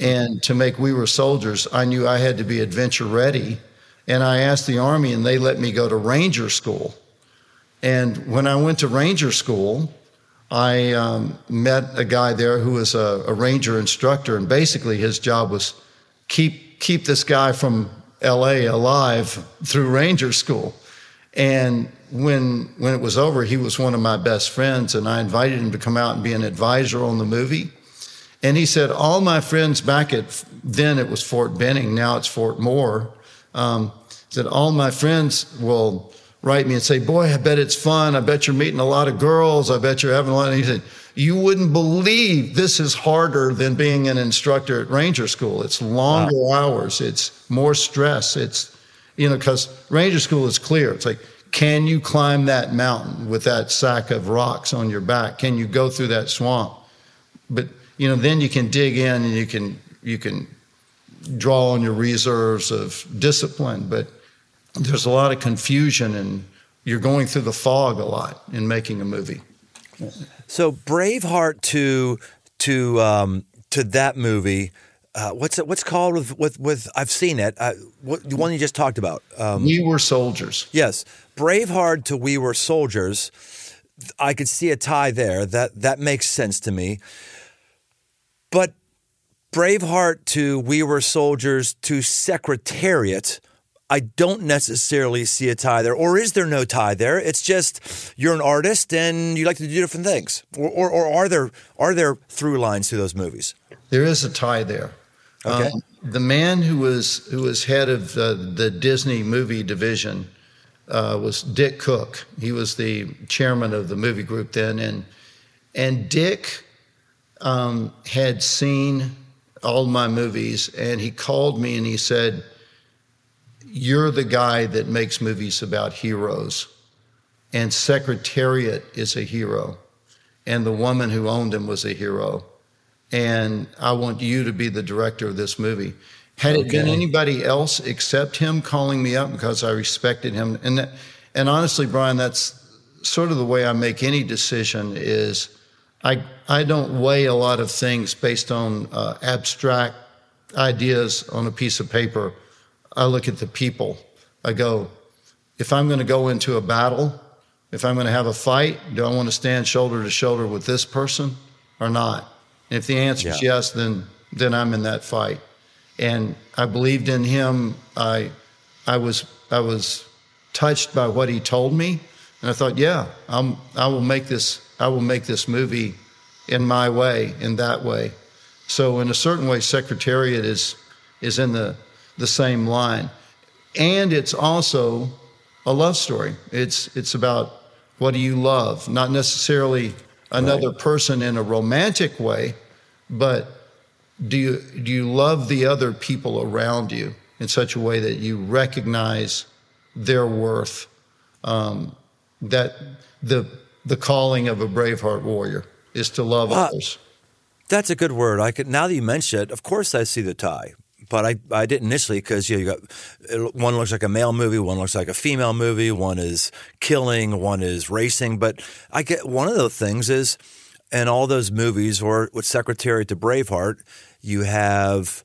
And to make We Were Soldiers, I knew I had to be adventure ready. And I asked the Army, and they let me go to Ranger School. And when I went to Ranger School, I um, met a guy there who was a, a, Ranger instructor, and basically his job was keep keep this guy from L.A. alive through Ranger School. And when when it was over, he was one of my best friends, and I invited him to come out and be an advisor on the movie. And he said, all my friends back at then it was Fort Benning, now it's Fort Moore. Um, said all my friends will write me and say, "Boy, I bet it's fun. I bet you're meeting a lot of girls. I bet you're having a lot." And he said, "You wouldn't believe this is harder than being an instructor at Ranger School. It's longer wow. hours. It's more stress. It's you know because Ranger School is clear. It's like." Can you climb that mountain with that sack of rocks on your back? Can you go through that swamp? But you know, then you can dig in and you can you can draw on your reserves of discipline. But there's a lot of confusion and you're going through the fog a lot in making a movie. So Braveheart to to um, to that movie. Uh, what's it? What's called with with with? I've seen it. Uh, what the one you just talked about? Um, we were soldiers. Yes, Braveheart to We Were Soldiers. I could see a tie there. That that makes sense to me. But Braveheart to We Were Soldiers to Secretariat I don't necessarily see a tie there, or is there no tie there? It's just you're an artist and you like to do different things, or, or, or are there are there through lines to those movies? There is a tie there. Okay. Um, the man who was who was head of uh, the Disney movie division uh, was Dick Cook. He was the chairman of the movie group then, and and Dick um, had seen all my movies, and he called me and he said you're the guy that makes movies about heroes, and Secretariat is a hero, and the woman who owned him was a hero, and I want you to be the director of this movie. Had okay. it been anybody else except him calling me up because I respected him, and that, and honestly, Brian, that's sort of the way I make any decision. Is I I don't weigh a lot of things based on uh, abstract ideas on a piece of paper. I look at the people. I go, if I'm going to go into a battle, if I'm going to have a fight, do I want to stand shoulder to shoulder with this person or not? And if the answer yeah. is yes, then then I'm in that fight. And I believed in him. I I was I was touched by what he told me, and I thought, yeah, I'm I will make this I will make this movie in my way, in that way. So in a certain way, Secretariat is is in the the same line. And it's also a love story. It's it's about what do you love, not necessarily another right. person in a romantic way, but do you do you love the other people around you in such a way that you recognize their worth? Um, that the the calling of a braveheart warrior is to love uh, others. That's a good word. I could now that you mention it. Of course, I see the tie but I, I didn't initially because you, know, you got one looks like a male movie, one looks like a female movie, one is killing, one is racing. But I get one of the things is in all those movies or with Secretariat to Braveheart, you have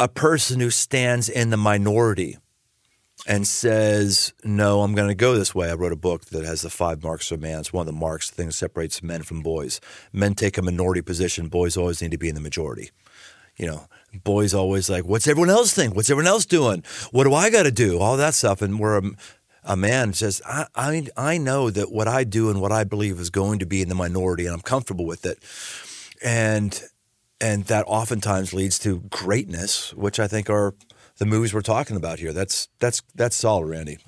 a person who stands in the minority and says, No, I'm going to go this way. I wrote a book that has the five marks of man. It's one of the marks, the thing that separates men from boys. Men take a minority position, boys always need to be in the majority. You know, boys always like, what's everyone else think? What's everyone else doing? What do I got to do? All that stuff. And where a, a man says, I, I, I know that what I do and what I believe is going to be in the minority and I'm comfortable with it. And, and that oftentimes leads to greatness, which I think are the movies we're talking about here. That's, that's, that's solid, Randy.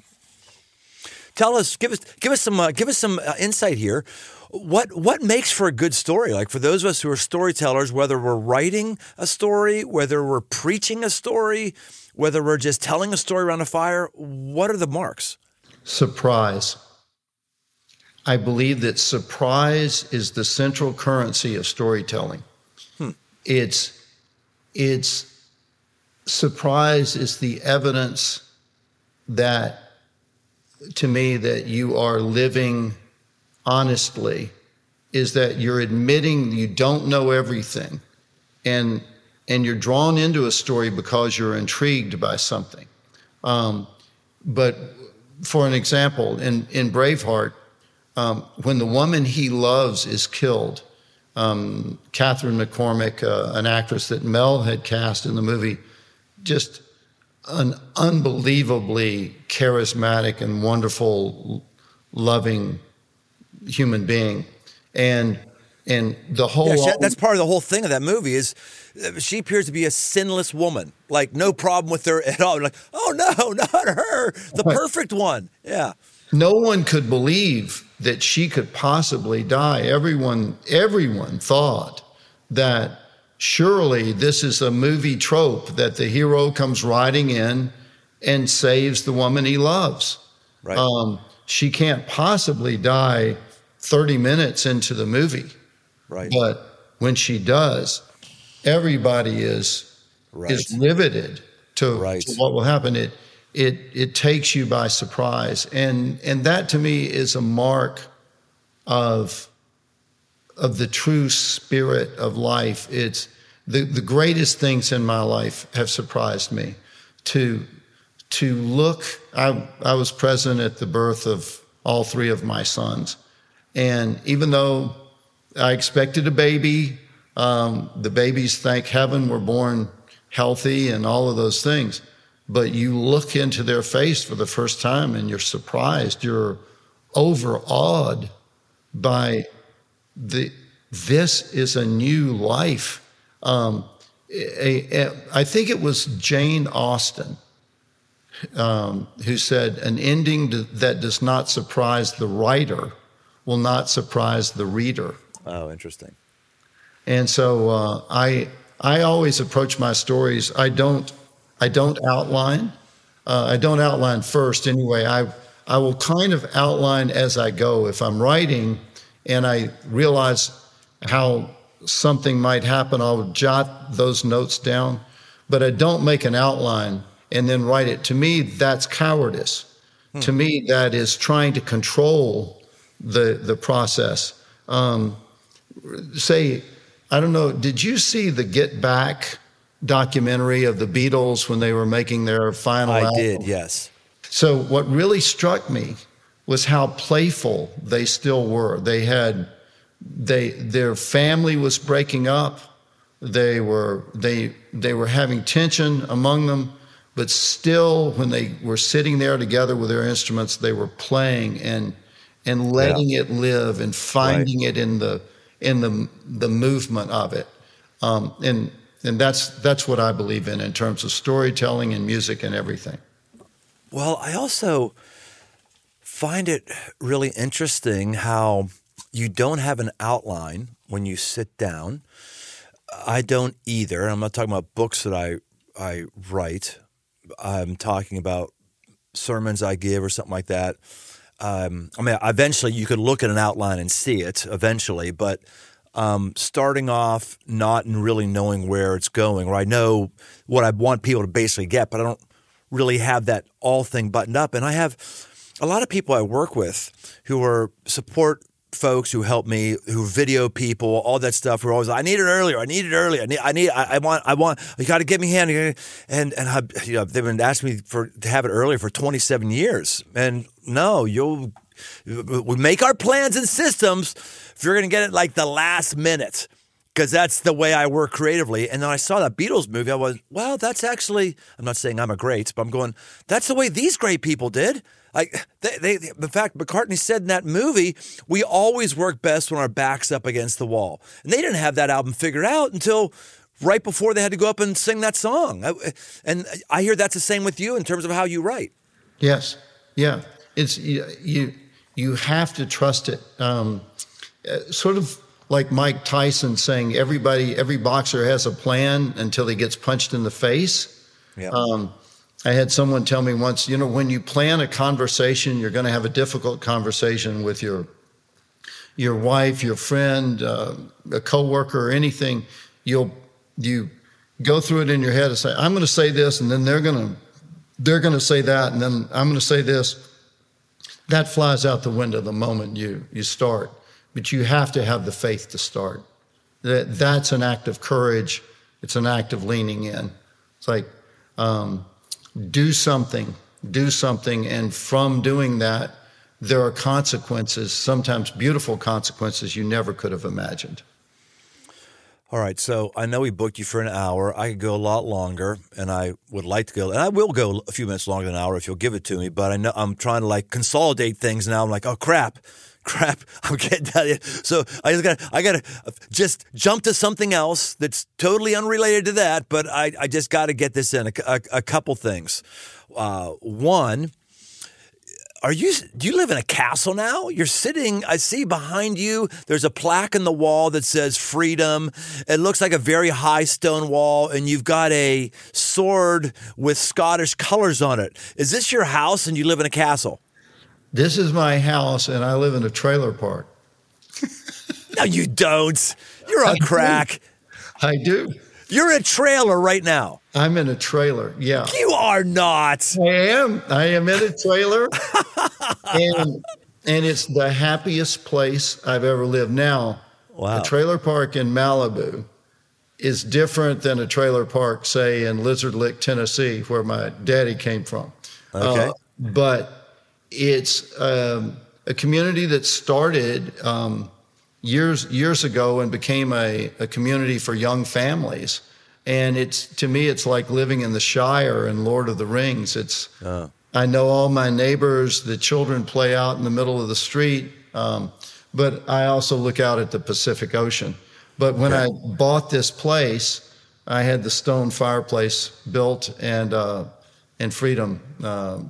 Tell us, give us, give us some, uh, give us some uh, insight here what what makes for a good story? Like for those of us who are storytellers, whether we're writing a story, whether we're preaching a story, whether we're just telling a story around a fire, what are the marks? Surprise. I believe that surprise is the central currency of storytelling. Hmm. It's it's surprise is the evidence that to me that you are living honestly is that you're admitting you don't know everything and and you're drawn into a story because you're intrigued by something. Um, but for an example in, in braveheart um, when the woman he loves is killed um, Catherine McCormack, uh, an actress that Mel had cast in the movie, just an unbelievably charismatic and wonderful, loving human being. And and the whole yeah, she, that's part of the whole thing of that movie is uh, she appears to be a sinless woman, like no problem with her at all. Like, oh no, *laughs* not her, the perfect one. Yeah. no one could believe that she could possibly die. Everyone, everyone thought that surely this is a movie trope that the hero comes riding in and saves the woman he loves. Right. Um, she can't possibly die 30 minutes into the movie. right. But when she does, everybody is Right. is riveted to, Right. to what will happen. It it it takes you by surprise, and and that to me is a mark of of the true spirit of life. It's the the greatest things in my life have surprised me. To to look, I I was present at the birth of all three of my sons, and even though I expected a baby. Um, the babies, thank heaven, were born healthy and all of those things. But you look into their face for the first time and you're surprised, you're overawed by the this is a new life. Um, a, a, I think it was Jane Austen um, who said, "An ending that does not surprise the writer will not surprise the reader." oh, interesting. And so uh, I I always approach my stories. I don't I don't outline. Uh, I don't outline first anyway. I I will kind of outline as I go. If I'm writing and I realize how something might happen, I'll jot those notes down. But I don't make an outline and then write it. To me, that's cowardice. To me, that is trying to control the the process. Um, say, I don't know, did you see the Get Back documentary of the Beatles when they were making their final I album? did, yes. So what really struck me was how playful they still were. They had they their family was breaking up. They were they they were having tension among them, but still when they were sitting there together with their instruments, they were playing and and letting it live and finding it in the in the the movement of it. Um, and and that's that's what I believe in in terms of storytelling and music and everything. Well, I also find it really interesting how you don't have an outline when you sit down. I don't either. I'm not talking about books that I I write. I'm talking about sermons I give or something like that. Um, I mean, eventually you could look at an outline and see it eventually, but um, starting off not really knowing where it's going, or I know what I want people to basically get, but I don't really have that all thing buttoned up. And I have a lot of people I work with who are support folks who help me, who video people, all that stuff. Who are always, I need it earlier. I need it earlier. I need, I need, I, I want, I want. You got to get me hand. And and I, you know, they've been asking me for to have it earlier for 27 years. And no, you'll we make our plans and systems. If you're going to get it like the last minute. Because that's the way I work creatively. And then I saw that Beatles movie. I was, well, that's actually, I'm not saying I'm a great, but I'm going, that's the way these great people did. Like they, they, the fact McCartney said in that movie, we always work best when our backs up against the wall, and they didn't have that album figured out until right before they had to go up and sing that song. And I hear that's the same with you in terms of how you write. Yes, yeah, it's you. You, you have to trust it. Um, sort of like Mike Tyson saying, everybody, every boxer has a plan until he gets punched in the face. Yeah. Um, I had someone tell me once, you know, when you plan a conversation, you're going to have a difficult conversation with your your wife, your friend, uh, a coworker, or anything. You'll you go through it in your head and say, "I'm going to say this," and then they're going to they're going to say that, and then I'm going to say this. That flies out the window the moment you you start. But you have to have the faith to start. That that's an act of courage. It's an act of leaning in. It's like. Um, do something, do something. And from doing that, there are consequences, sometimes beautiful consequences you never could have imagined. All right, so I know we booked you for an hour. I could go a lot longer, and I would like to go, and I will go a few minutes longer than an hour if you'll give it to me. But I know I'm trying to like consolidate things now. I'm like, oh crap, crap, *laughs* I'm getting down So I just got I got to just jump to something else that's totally unrelated to that. But I, I just got to get this in a, a, a couple things. Uh, one, are you do you live in a castle now? You're sitting I see behind you there's a plaque in the wall that says freedom. It looks like a very high stone wall and you've got a sword with Scottish colors on it. Is this your house and you live in a castle? This is my house, and I live in a trailer park. *laughs* No, you don't. You're on crack. I do. You're in a trailer right now. I'm in a trailer. Yeah. You are not. I am. I am in a trailer, *laughs* and and it's the happiest place I've ever lived. Now, Wow. a trailer park in Malibu is different than a trailer park, say, in Lizard Lick, Tennessee, where my daddy came from. Okay. Uh, but it's um, a community that started um, years years ago and became a, a community for young families. And it's to me, it's like living in the Shire and Lord of the Rings. It's I know all my neighbors. The children play out in the middle of the street, um, but I also look out at the Pacific Ocean. But when I bought this place, I had the stone fireplace built and uh, and freedom uh,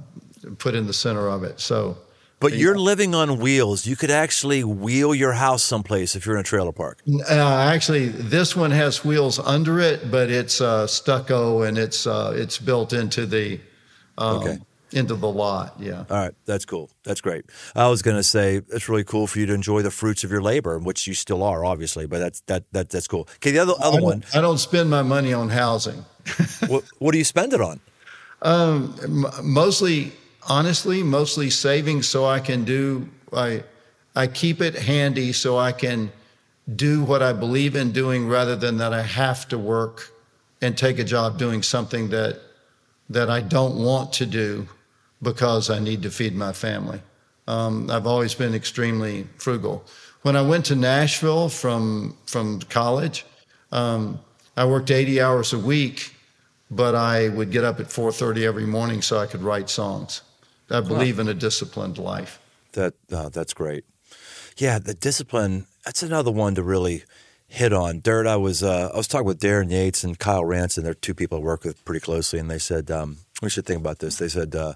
put in the center of it. So, But you're living on wheels. You could actually wheel your house someplace if you're in a trailer park. uh, actually, this one has wheels under it, but it's uh, stucco and it's uh, it's built into the um, Okay. into the lot. Yeah. All right, that's cool. That's great. I was going to say it's really cool for you to enjoy the fruits of your labor, which you still are, obviously. But that's that that that's cool. Okay, the other other don't, one. I don't spend my money on housing. what, what do you spend it on? *laughs* M- mostly, honestly, mostly savings so I can do. I I keep it handy so I can do what I believe in doing rather than that I have to work and take a job doing something that that I don't want to do because I need to feed my family. Um, I've always been extremely frugal. When I went to Nashville from from college, um, I worked 80 hours a week, but I would get up at 4:30 every morning so I could write songs. I believe in a disciplined life. That uh, that's great. Yeah, the discipline. That's another one to really hit on. Dirt. I was uh, I was talking with Darren Yates and Kyle Ranson. They're two people I work with pretty closely, and they said um, we should think about this. They said uh,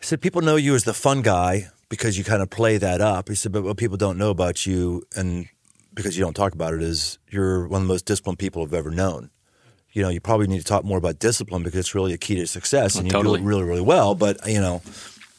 they said people know you as the fun guy because you kind of play that up. He said, but what people don't know about you, and because you don't talk about it, is you're one of the most disciplined people I've ever known. You know, you probably need to talk more about discipline because it's really a key to success, oh, and you totally. do it really, really well. But you know,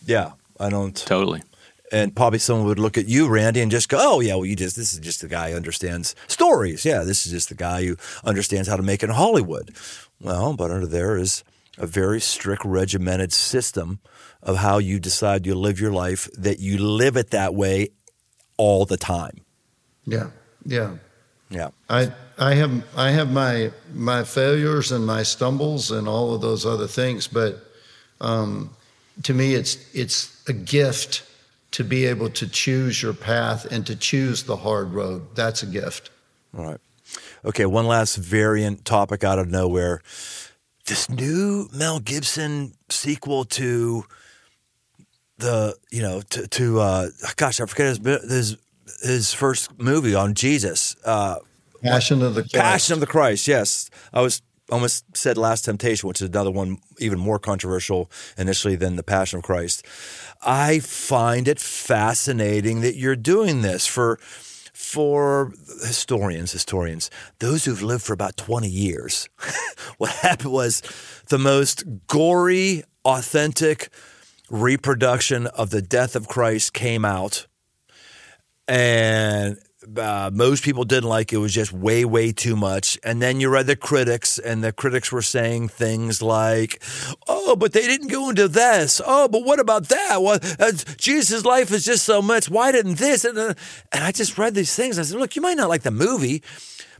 yeah, I don't Totally. and probably someone would look at you, Randy, and just go, "Oh yeah, well you just this is just the guy who understands stories. Yeah, this is just the guy who understands how to make it in Hollywood." Well, but under there is a very strict, regimented system of how you decide you live your life. That you live it that way all the time. Yeah, yeah. Yeah, I I have I have my my failures and my stumbles and all of those other things, but um, to me, it's it's a gift to be able to choose your path and to choose the hard road. That's a gift. all right. Okay, one last variant topic out of nowhere. This new Mel Gibson sequel to the you know to, to uh, gosh I forget his his his first movie on Jesus uh, Passion of the Christ. Passion of the Christ yes. I was almost said Last Temptation which is another one even more controversial initially than the Passion of Christ. I find it fascinating that you're doing this for for historians historians those who've lived for about 20 years. *laughs* What happened was the most gory authentic reproduction of the death of Christ came out, and uh, most people didn't like it. Was just way, way too much. And then you read the critics, and the critics were saying things like, "Oh, but they didn't go into this. Oh, but what about that? Well, uh, Jesus' life is just so much. Why didn't this?" And, uh, and I just read these things. I said, "Look, you might not like the movie."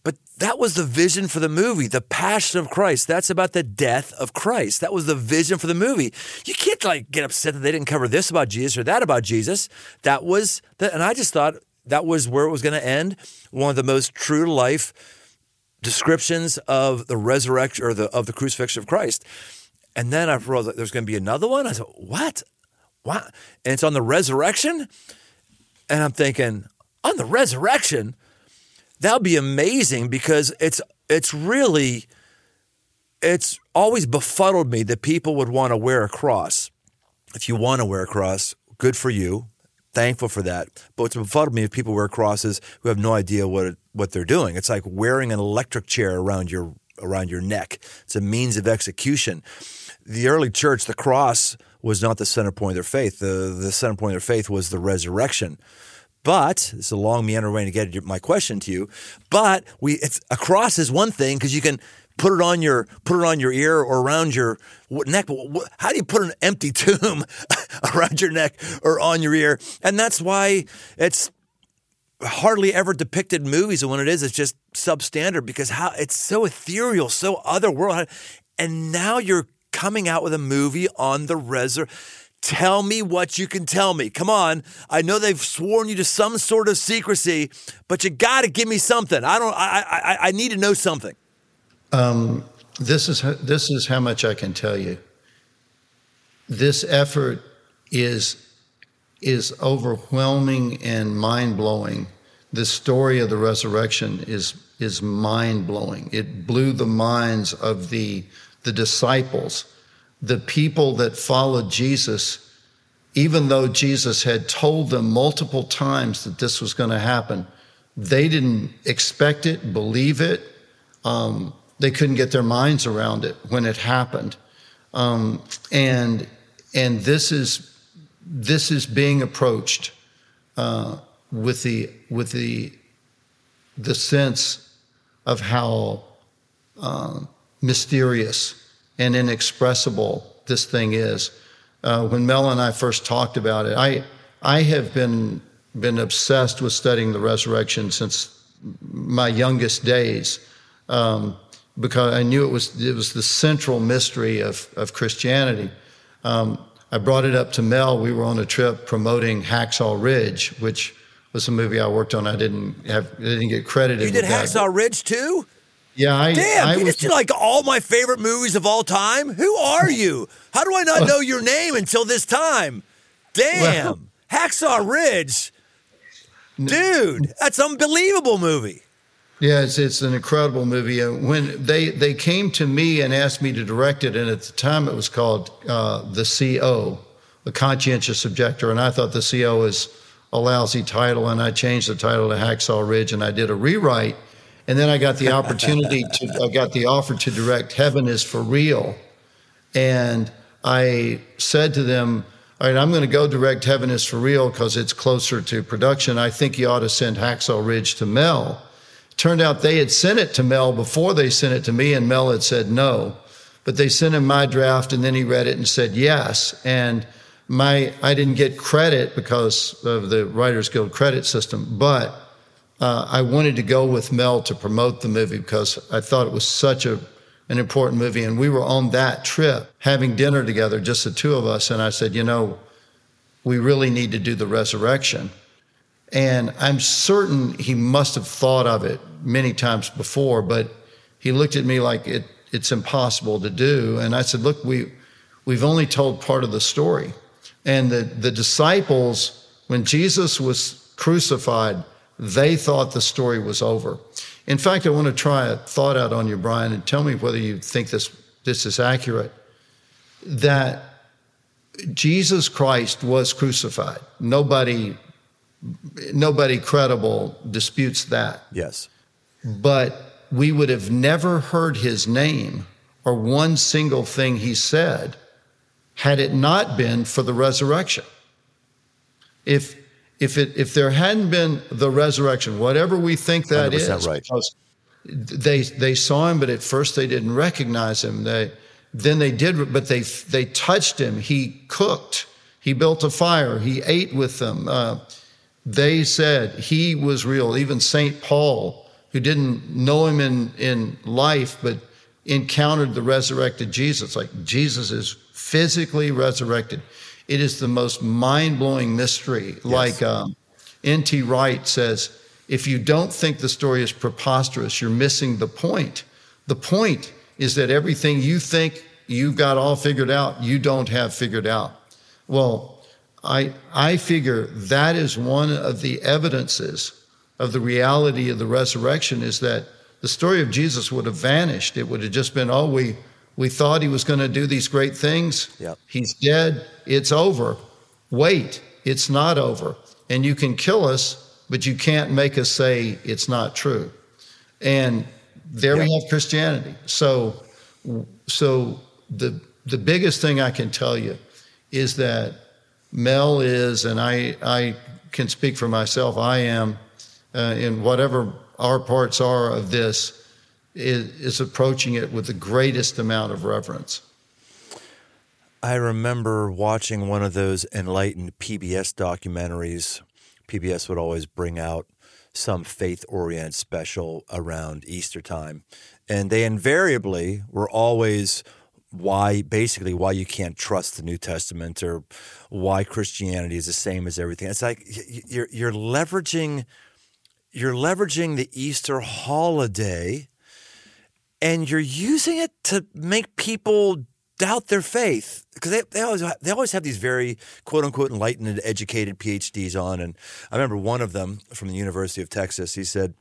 But that was the vision for the movie, the passion of Christ. That's about the death of Christ. That was the vision for the movie. You can't like get upset that they didn't cover this about Jesus or that about Jesus. That was the, and I just thought that was where it was going to end. One of the most true to life descriptions of the resurrection or the of the crucifixion of Christ. And then I realized there's going to be another one. I said, "What? What?" And it's on the resurrection. And I'm thinking, on the resurrection, that'll be amazing because it's it's really it's always befuddled me that people would want to wear a cross. if you want to wear a cross, good for you. Thankful for that. But what's befuddled me is people wear crosses who have no idea what what they're doing. It's like wearing an electric chair around your around your neck. It's a means of execution. The early church, the cross was not the center point of their faith. The the center point of their faith was the resurrection. But it's a long meander way to get my question to you. But we, it's a cross is one thing because you can put it on your put it on your ear or around your neck. How do you put an empty tomb *laughs* around your neck or on your ear? And that's why it's hardly ever depicted in movies. And when it is, it's just substandard because how it's so ethereal, so otherworldly. And now you're coming out with a movie on the resurrection Tell me what you can tell me. Come on. I know they've sworn you to some sort of secrecy, but you got to give me something. I don't. I, I. I need to know something. Um, this is this is how much I can tell you. This effort is is overwhelming and mind blowing. The story of the resurrection is is mind blowing. It blew the minds of the the disciples the people that followed Jesus, even though Jesus had told them multiple times that this was going to happen, they didn't expect it, believe it. Um, they couldn't get their minds around it when it happened. Um, and and this is this is being approached uh, with the with the the sense of how uh, mysterious and inexpressible this thing is. Uh, when Mel and I first talked about it, I I have been been obsessed with studying the resurrection since my youngest days, um, because I knew it was it was the central mystery of of Christianity. Um, I brought it up to Mel. We were on a trip promoting Hacksaw Ridge, which was a movie I worked on. I didn't have I didn't get credited. You did Hacksaw Ridge too? Yeah, I damn. I you was, just did like all my favorite movies of all time. Who are you? How do I not know your name until this time? Damn, well, Hacksaw Ridge, dude, that's unbelievable movie. Yeah, it's, it's an incredible movie. When they they came to me and asked me to direct it, and at the time it was called uh, the CO, the conscientious objector, and I thought the CO was a lousy title, and I changed the title to Hacksaw Ridge, and I did a rewrite and then I got the opportunity to, I got the offer to direct Heaven is for Real. And I said to them, all right, I'm going to go direct Heaven is for Real because it's closer to production. I think you ought to send Hacksaw Ridge to Mel. Turned out they had sent it to Mel before they sent it to me, and Mel had said no. But they sent him my draft, and then he read it and said yes. And my I didn't get credit because of the Writers Guild credit system, but uh, I wanted to go with Mel to promote the movie because I thought it was such a an important movie. And we were on that trip having dinner together, just the two of us. And I said, you know, we really need to do the resurrection. And I'm certain he must have thought of it many times before, but he looked at me like it, it's impossible to do. And I said, look, we, we've only told part of the story. And the, the disciples, when Jesus was crucified, they thought the story was over. In fact, I want to try a thought out on you, Brian, and tell me whether you think this, this is accurate. That Jesus Christ was crucified. Nobody, nobody credible disputes that. Yes. But we would have never heard his name or one single thing he said had it not been for the resurrection. If if it if there hadn't been the resurrection, whatever we think that is, right. they they saw him, but at first they didn't recognize him. They then they did, but they they touched him. He cooked. He built a fire. He ate with them. Uh, they said he was real. Even Saint Paul, who didn't know him in in life, but encountered the resurrected Jesus, like Jesus is physically resurrected. It is the most mind blowing mystery. Yes. Like um, N.T. Wright says, if you don't think the story is preposterous, you're missing the point. The point is that everything you think you've got all figured out, you don't have figured out. Well, I, I figure that is one of the evidences of the reality of the resurrection is that the story of Jesus would have vanished. It would have just been, oh, we, We thought he was going to do these great things. Yep. He's dead. It's over. Wait, it's not over. And you can kill us, but you can't make us say it's not true. And there we have Christianity. So, so the the biggest thing I can tell you is that Mel is, and I I can speak for myself. I am uh, in whatever our parts are of this is, is approaching it with the greatest amount of reverence. I remember watching one of those enlightened PBS documentaries. PBS would always bring out some faith oriented special around Easter time. And they invariably were always why basically why you can't trust the New Testament or why Christianity is the same as everything. It's like you're you're leveraging you're leveraging the Easter holiday and you're using it to make people doubt their faith. Because they, they always they always have these very quote unquote enlightened educated PhDs on. And I remember one of them from the University of Texas he said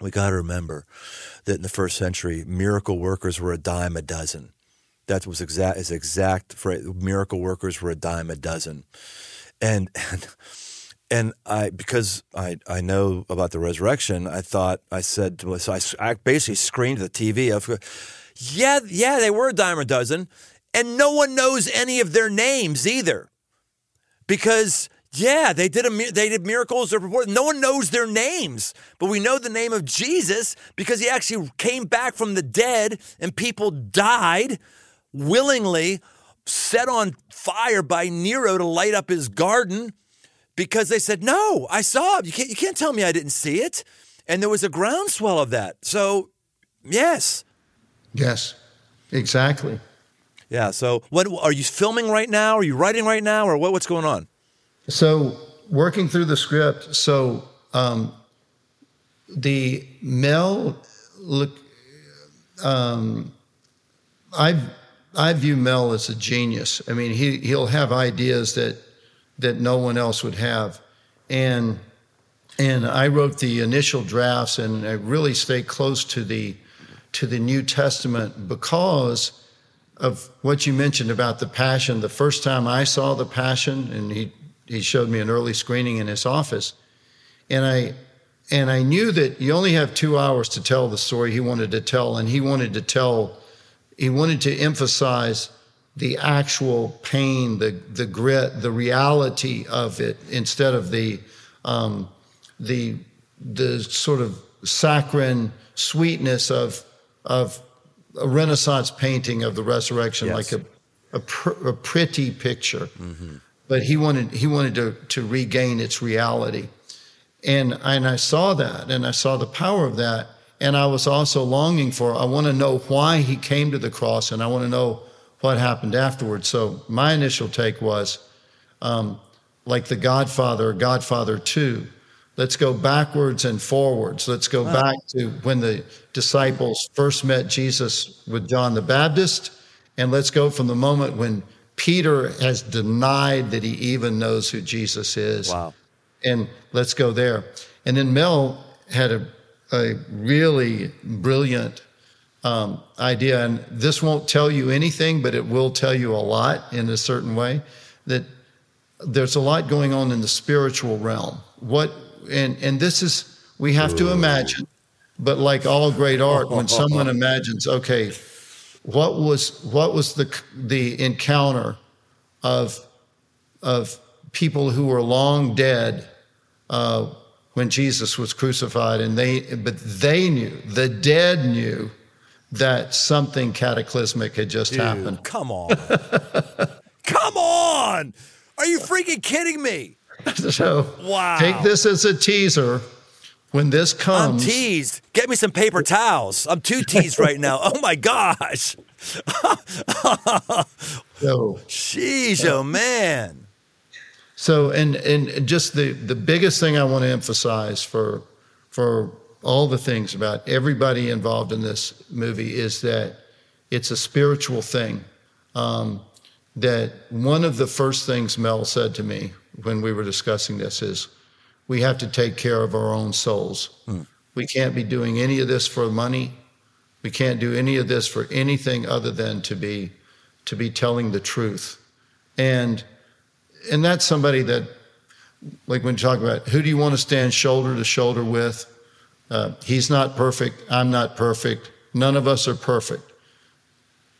we got to remember that in the first century miracle workers were a dime a dozen that was exact his exact phrase miracle workers were a dime a dozen and and and I because I I know about the resurrection I thought I said so I, I basically screened the TV of yeah, yeah, they were a dime a dozen, and no one knows any of their names either, because yeah, they did a they did miracles. Reported. No one knows their names, but we know the name of Jesus because he actually came back from the dead, and people died willingly, set on fire by Nero to light up his garden, because they said, "No, I saw it. You can't you can't tell me I didn't see it." And there was a groundswell of that. So, yes. Yes, exactly. Yeah. So, what are you filming right now? Are you writing right now, or what, what's going on? So, working through the script. So, um, the Mel look. Um, I I view Mel as a genius. I mean, he he'll have ideas that that no one else would have, and and I wrote the initial drafts, and I really stayed close to the to the New Testament because of what you mentioned about the Passion. The first time I saw the Passion, and he he showed me an early screening in his office, and I and I knew that you only have two hours to tell the story he wanted to tell, and he wanted to tell, he wanted to emphasize the actual pain, the the grit, the reality of it, instead of the um, the the sort of saccharine sweetness of of a Renaissance painting of the resurrection, yes. like a, a, pr- a, pretty picture. Mm-hmm. But he wanted he wanted to to regain its reality, and and I saw that, and I saw the power of that, and I was also longing for. I want to know why he came to the cross, and I want to know what happened afterwards. So my initial take was, um, like the Godfather, Godfather Two Let's go backwards and forwards. Let's go wow. back to when the disciples first met Jesus with John the Baptist. And let's go from the moment when Peter has denied that he even knows who Jesus is. Wow. And let's go there. And then Mel had a, a really brilliant um, idea. And this won't tell you anything, but it will tell you a lot in a certain way that there's a lot going on in the spiritual realm. What and and this is we have to imagine but like all great art when someone *laughs* imagines okay what was what was the the encounter of of people who were long dead uh, when Jesus was crucified and they but they knew the dead knew that something cataclysmic had just Dude, happened come on *laughs* come on are you freaking kidding me *laughs* so wow. take this as a teaser. When this comes, I'm teased. Get me some paper towels. I'm too teased right now. *laughs* Oh my gosh. so, Jeez, oh man. So, and and just the the biggest thing I want to emphasize for for all the things about everybody involved in this movie is that it's a spiritual thing. Um, that one of the first things Mel said to me when we were discussing this is we have to take care of our own souls. Hmm. We can't be doing any of this for money. We can't do any of this for anything other than to be to be telling the truth. And and that's somebody that like when you talk about who do you want to stand shoulder to shoulder with? Uh, he's not perfect. I'm not perfect. None of us are perfect.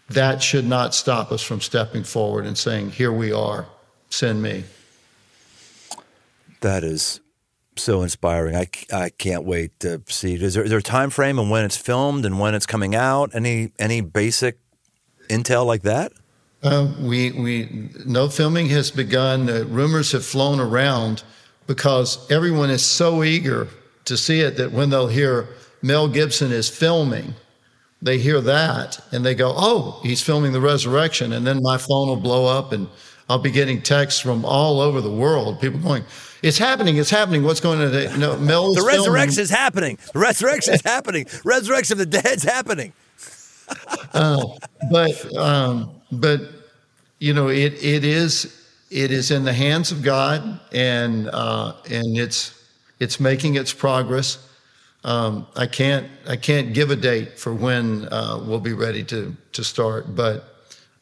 That should not stop us from stepping forward and saying, Here we are, send me. That is so inspiring. I, I can't wait to see. Is there, is there a time frame and when it's filmed and when it's coming out? Any any basic intel like that? Uh, we we no filming has begun. Uh, rumors have flown around because everyone is so eager to see it that when they'll hear Mel Gibson is filming, they hear that and they go, "Oh, he's filming the resurrection," and then my phone will blow up and I'll be getting texts from all over the world. People going, "It's happening! It's happening! What's going on?" Today? No, Mel. the resurrection is happening. The resurrection is happening. Resurrection of the dead's happening. uh, but um, but you know it it is it is in the hands of God and uh, and it's it's making its progress. Um, I can't I can't give a date for when uh, we'll be ready to to start, but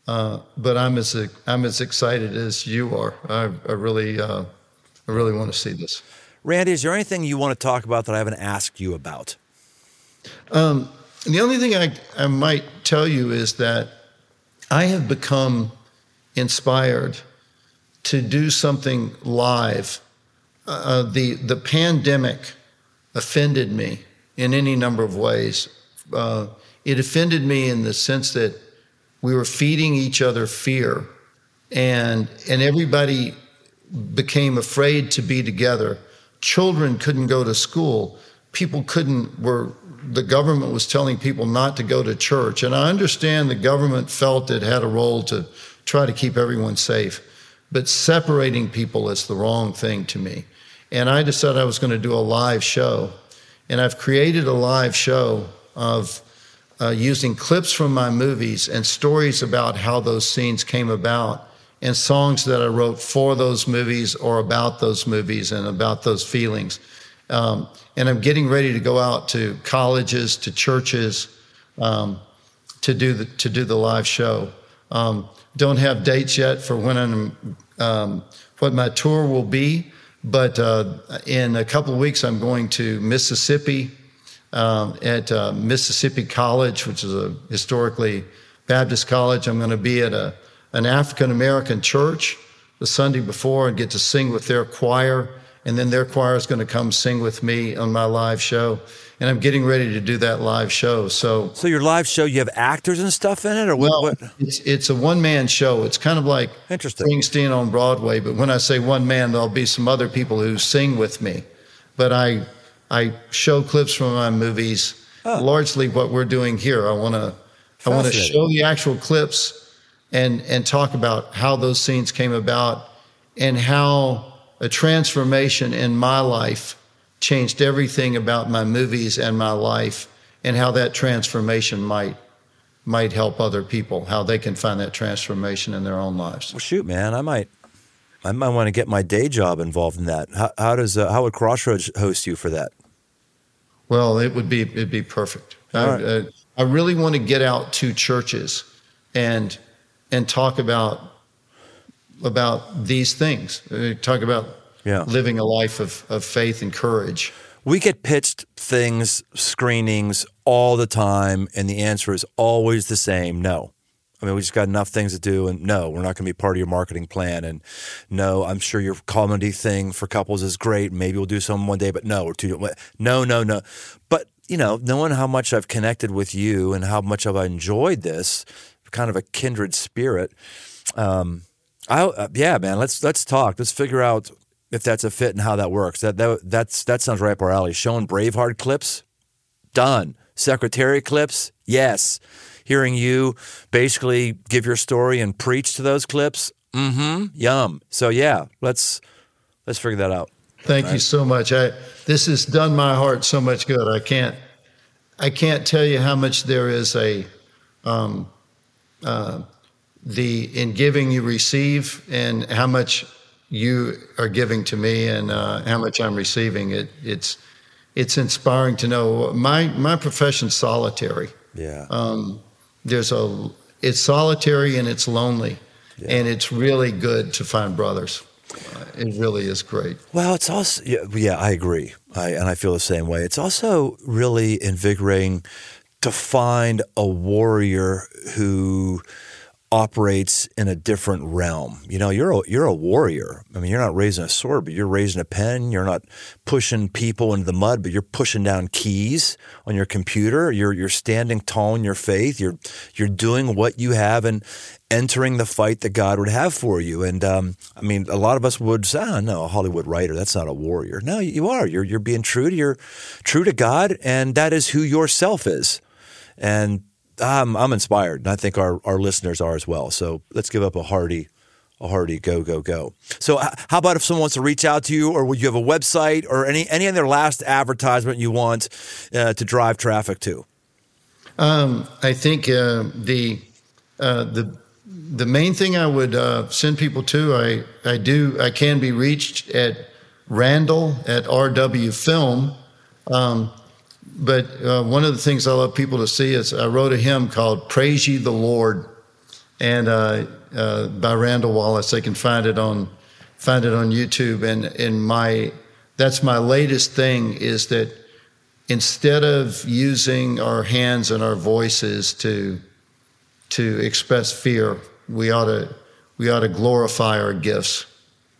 uh, but I'm as I'm as excited as you are. I, I really uh, I really want to see this. Randy, is there anything you want to talk about that I haven't asked you about? Um, the only thing I, I might tell you is that I have become inspired to do something live. Uh, the the pandemic offended me in any number of ways. Uh, it offended me in the sense that we were feeding each other fear, and and everybody became afraid to be together. Children couldn't go to school. People couldn't were the government was telling people not to go to church. And I understand the government felt it had a role to try to keep everyone safe, but separating people is the wrong thing to me. And I decided I was going to do a live show. And I've created a live show of uh, using clips from my movies and stories about how those scenes came about and songs that I wrote for those movies or about those movies and about those feelings. Um, and I'm getting ready to go out to colleges, to churches, um, to do the to do the live show. Um, don't have dates yet for when I'm um, what my tour will be, but uh, in a couple of weeks I'm going to Mississippi um, at uh, Mississippi College, which is a historically Baptist college. I'm going to be at a an African American church the Sunday before and get to sing with their choir and then their choir is going to come sing with me on my live show. And i'm getting ready to do that live show so. So your live show you have actors and stuff in it or what, well, what? It's, it's a one-man show. It's kind of like interesting. Springsteen on broadway but when i say one man there'll be some other people who sing with me. But i i show clips from my movies. Oh. largely what we're doing here. I want to i want to show the actual clips and and talk about how those scenes came about and how a transformation in my life changed everything about my movies and my life and how that transformation might might help other people how they can find that transformation in their own lives. Well shoot man i might i might want to get my day job involved in that. How, how does uh, how would crossroads host you for that? Well it would be it'd be perfect. I, right. uh, I really want to get out to churches and and talk about about these things. Uh, talk about yeah. living a life of, of faith and courage. We get pitched things, screenings all the time, and the answer is always the same no. I mean, we just got enough things to do, and no, we're not going to be part of your marketing plan. And no, I'm sure your comedy thing for couples is great. Maybe we'll do some one day, but no, we're too. No, no, no. But you know, knowing how much I've connected with you and how much I've enjoyed this, kind of a kindred spirit. Um, I uh, yeah, man. Let's let's talk. Let's figure out if that's a fit and how that works. That that that's that sounds right up our alley. Showing Braveheart clips, done. Secretariat clips, yes. Hearing you basically give your story and preach to those clips, mm-hmm, yum. So yeah, let's let's figure that out. Thank right? you so much. I this has done my heart so much good. I can't I can't tell you how much there is a um, uh, the in giving you receive and how much you are giving to me and uh, how much I'm receiving. It it's it's inspiring to know my my profession's solitary. Yeah. Um, there's a it's solitary and it's lonely, Yeah. and it's really good to find brothers. Uh, it really is great. Well, it's also yeah, yeah I agree, I, and I feel the same way. It's also really invigorating to find a warrior who operates in a different realm. You know, you're a, you're a warrior. I mean, you're not raising a sword, but you're raising a pen. You're not pushing people into the mud, but you're pushing down keys on your computer. You're you're standing tall in your faith. You're you're doing what you have and entering the fight that God would have for you. And um, I mean, a lot of us would say, "Oh, no, a Hollywood writer, that's not a warrior." No, you are. You're you're being true to your true to God, and that is who yourself is. And I'm, I'm inspired, and I think our, our listeners are as well. So let's give up a hearty, a hearty go, go, go. So how about if someone wants to reach out to you, or would you have a website, or any any other last advertisement you want uh, to drive traffic to? Um, I think uh, the uh, the the main thing I would uh, send people to I I do I can be reached at Randall at RW Film. Um, but uh, one of the things I love people to see is I wrote a hymn called "Praise Ye the Lord," and uh, uh, by Randall Wallace. They can find it on find it on YouTube. And in my that's my latest thing is that instead of using our hands and our voices to to express fear, we ought to we ought to glorify our gifts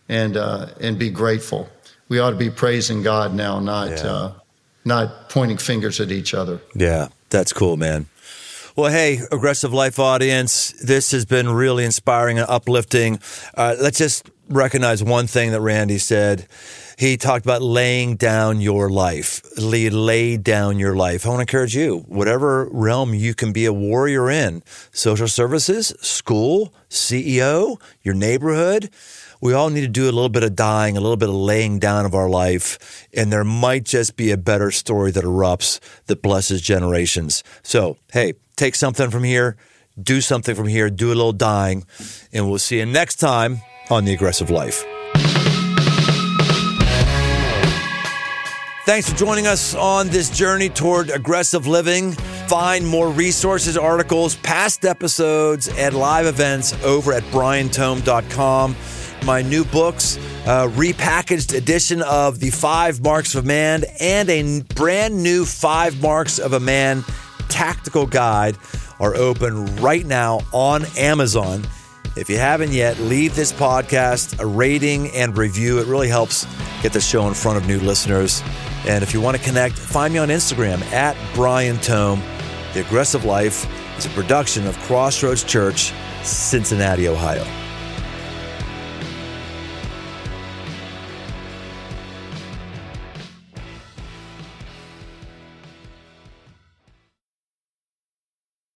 and uh, and be grateful. We ought to be praising God now, not Yeah. Not pointing fingers at each other. Yeah, that's cool, man. Well, hey, Aggressive Life audience, this has been really inspiring and uplifting. Uh, let's just recognize one thing that Randy said. He talked about laying down your life. Lay, lay down your life. I want to encourage you, whatever realm you can be a warrior in social services, school, CEO, your neighborhood we all need to do a little bit of dying, a little bit of laying down of our life, and there might just be a better story that erupts that blesses generations. So, hey, take something from here, do something from here, do a little dying, and we'll see you next time on The Aggressive Life. Thanks for joining us on this journey toward aggressive living. Find more resources, articles, past episodes, and live events over at briantome.com. My new books, uh, repackaged edition of The Five Marks of a Man, and a brand new Five Marks of a Man tactical guide are open right now on Amazon. If you haven't yet, leave this podcast a rating and review. It really helps get the show in front of new listeners. And if you want to connect, find me on Instagram at Brian Tome. The Aggressive Life is a production of Crossroads Church, Cincinnati, Ohio.